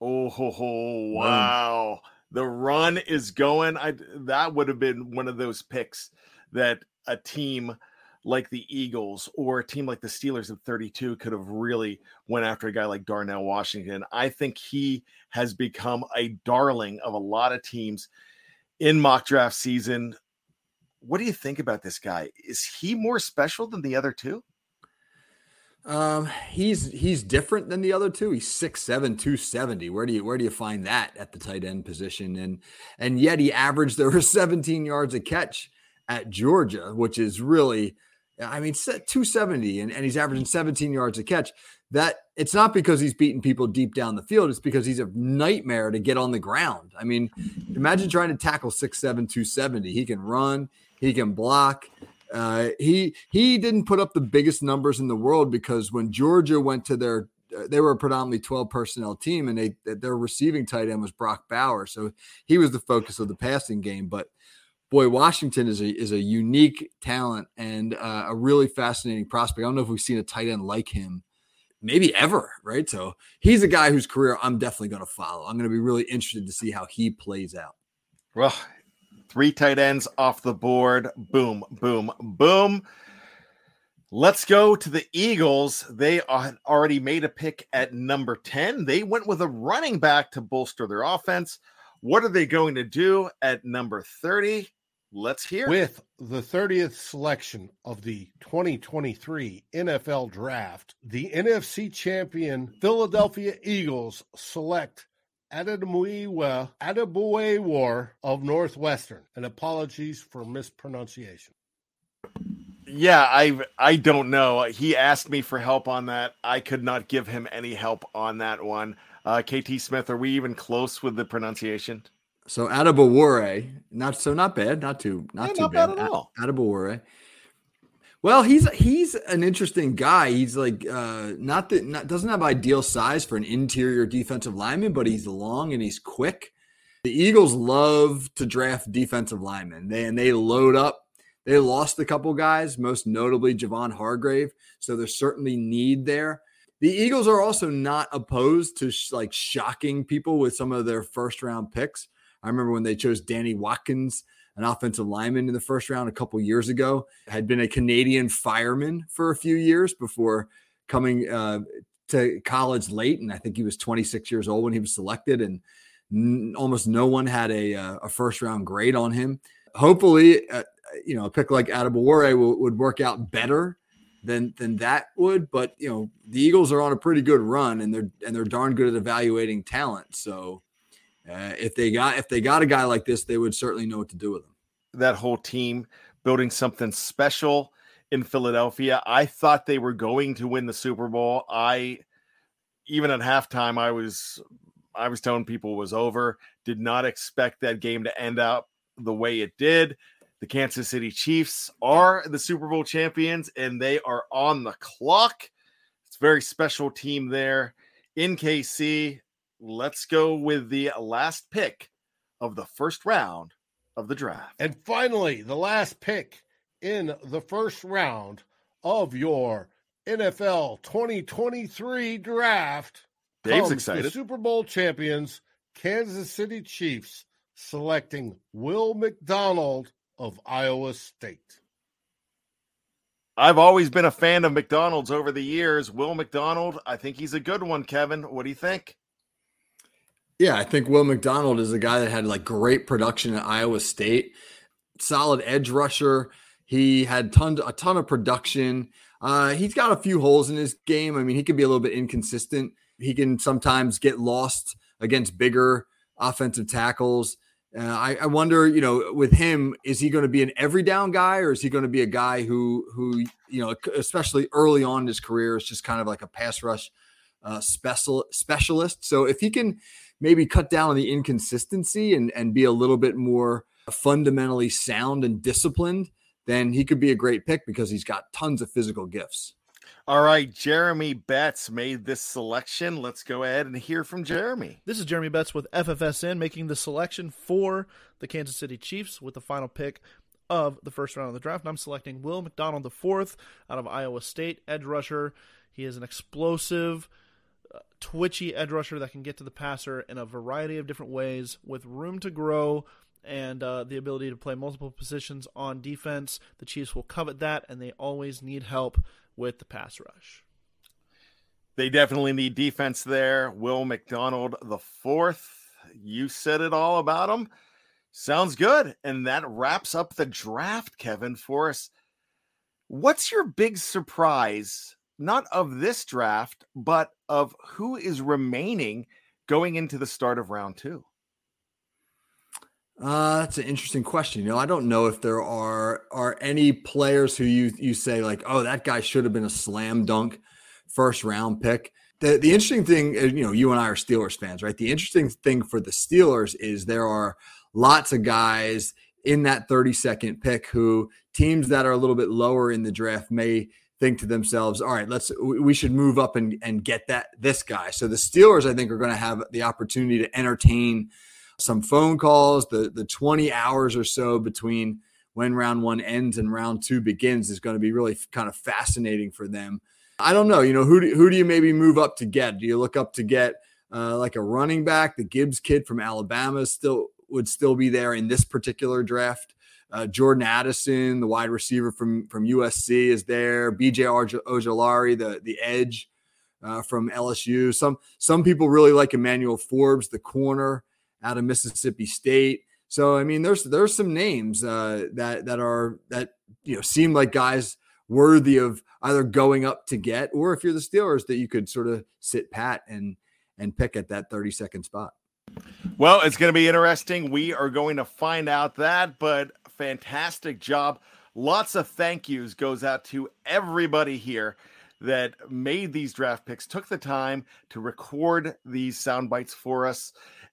Oh, ho, ho, wow. The run is going. I that would have been one of those picks that a team like the Eagles or a team like the Steelers at 32 could have really went after a guy like Darnell Washington. I think he has become a darling of a lot of teams in mock draft season. What do you think about this guy? Is he more special than the other two? Um, he's he's different than the other two. He's 6'7, 270. Where do you where do you find that at the tight end position? And and yet he averaged over [LAUGHS] 17 yards a catch at Georgia, which is really I mean, set 270 and, and he's averaging 17 yards a catch. That it's not because he's beating people deep down the field, it's because he's a nightmare to get on the ground. I mean, imagine trying to tackle 6'7, 270. He can run, he can block. Uh, he he didn't put up the biggest numbers in the world because when Georgia went to their uh, they were a predominantly 12 personnel team and they their receiving tight end was Brock Bowers. So he was the focus of the passing game. But boy, Washington is a is a unique talent and uh, a really fascinating prospect. I don't know if we've seen a tight end like him, maybe ever, right? So he's a guy whose career I'm definitely going to follow. I'm going to be really interested to see how he plays out. Well, three tight ends off the board. Boom, boom, boom. Let's go to the Eagles. They had already made a pick at number 10. They went with a running back to bolster their offense. What are they going to do at number 30? Let's hear. With the 30th selection of the 2023 NFL Draft, the NFC champion Philadelphia Eagles select Ademuyiwa Adebuwar of Northwestern. And apologies for mispronunciation. Yeah, I I don't know. He asked me for help on that. I could not give him any help on that one. Uh, KT Smith, are we even close with the pronunciation? So Adebawore, not so not bad, not too not Yeah, too not bad. bad at all. Adebawore. Well, he's he's an interesting guy. He's like uh not that not, doesn't have ideal size for an interior defensive lineman, but he's long and he's quick. The Eagles love to draft defensive linemen. They and they load up. They lost a couple guys, most notably Javon Hargrave. So there's certainly need there. The Eagles are also not opposed to sh- like shocking people with some of their first round picks. I remember when they chose Danny Watkins, an offensive lineman in the first round a couple years ago, had been a Canadian fireman for a few years before coming uh, to college late. And I think he was 26 years old when he was selected, and n- almost no one had a, uh, a first round grade on him. Hopefully, uh, you know, a pick like Adebawore will, would work out better than than that would. But you know, the Eagles are on a pretty good run, and they're and they're darn good at evaluating talent. So uh, if they got if they got a guy like this, they would certainly know what to do with him. that whole team building something special in Philadelphia. I thought they were going to win the Super Bowl. I even at halftime I was I was telling people it was over. Did not expect that game to end up the way it did. The Kansas City Chiefs are the Super Bowl champions and they are on the clock. It's a very special team there in KC. Let's go with the last pick of the first round of the draft. And finally, the last pick in the first round of your NFL 2023 draft. Dave's comes excited. The Super Bowl champions, Kansas City Chiefs, selecting Will McDonald of Iowa State. I've always been a fan of McDonald's over the years. Will McDonald, I think he's a good one, Kevin. What do you think? Yeah, I think Will McDonald is a guy that had like great production at Iowa State, solid edge rusher. He had ton a ton of production. Uh, he's got a few holes in his game. I mean, he can be a little bit inconsistent. He can sometimes get lost against bigger offensive tackles. Uh, I, I wonder, you know, with him, is he going to be an every down guy, or is he going to be a guy who, who, you know, especially early on in his career, is just kind of like a pass rush uh, special specialist. So if he can maybe cut down on the inconsistency and and be a little bit more fundamentally sound and disciplined, then he could be a great pick because he's got tons of physical gifts. All right, Jeremy Betts made this selection. Let's go ahead and hear from Jeremy. This is Jeremy Betts with FFSN making the selection for the Kansas City Chiefs with the final pick of the first round of the draft. And I'm selecting Will McDonald IV out of Iowa State, edge rusher. He is an explosive, twitchy edge rusher that can get to the passer in a variety of different ways with room to grow and uh, the ability to play multiple positions on defense. The Chiefs will covet that, and they always need help with the pass rush. They definitely need defense there. Will McDonald the fourth. You said it all about him. Sounds good. And that wraps up the draft, Kevin, for us. What's your big surprise, not of this draft, but of who is remaining going into the start of round two? Uh, that's an interesting question. You know, I don't know if there are are any players who you you say like, oh, that guy should have been a slam dunk first round pick. The the interesting thing, uh, you know, you and I are Steelers fans, right? The interesting thing for the Steelers is there are lots of guys in that 32nd pick who teams that are a little bit lower in the draft may think to themselves, all right, let's we should move up and, and get that this guy. So the Steelers, I think, are going to have the opportunity to entertain some phone calls. The the 20 hours or so between when round one ends and round two begins is going to be really kind of fascinating for them. I don't know. You know, who do, who do you maybe move up to get? Do you look up to get uh, like a running back? The Gibbs kid from Alabama still would still be there in this particular draft. Uh, Jordan Addison, the wide receiver from from USC, is there. BJ Ojulari, the the edge uh, from LSU. Some some people really like Emmanuel Forbes, the corner out of Mississippi State. So I mean, there's there's some names uh, that that are that you know seem like guys worthy of either going up to get, or if you're the Steelers, that you could sort of sit pat and and pick at that 32nd spot. Well, it's going to be interesting. We are going to find out that, but fantastic job. Lots of thank yous goes out to everybody here that made these draft picks, took the time to record these sound bites for us.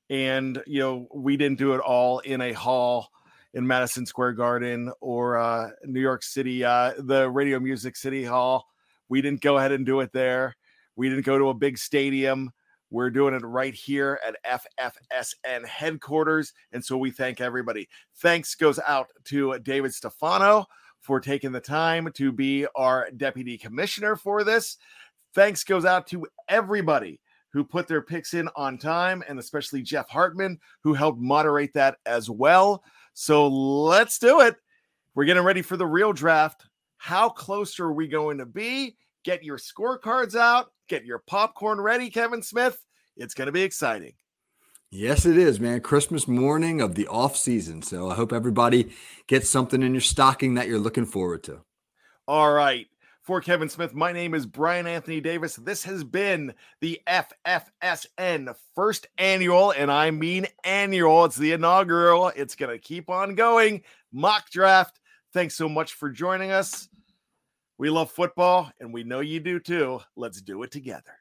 And, you know, we didn't do it all in a hall in Madison Square Garden or uh, New York City, uh, the Radio Music City Hall. We didn't go ahead and do it there. We didn't go to a big stadium. We're doing it right here at FFSN headquarters. And so we thank everybody. Thanks goes out to David Stefano for taking the time to be our deputy commissioner for this. Thanks goes out to everybody who put their picks in on time, and especially Jeff Hartman, who helped moderate that as well. So let's do it. We're getting ready for the real draft. How close are we going to be? Get your scorecards out, get your popcorn ready, Kevin Smith. It's going to be exciting. Yes, it is, man. Christmas morning of the off season. So I hope everybody gets something in your stocking that you're looking forward to. All right. For Kevin Smith, my name is Bryan Anthony Davis. This has been the FFSN first annual, and I mean annual. It's the inaugural. It's going to keep on going. Mock draft. Thanks so much for joining us. We love football, and we know you do too. Let's do it together.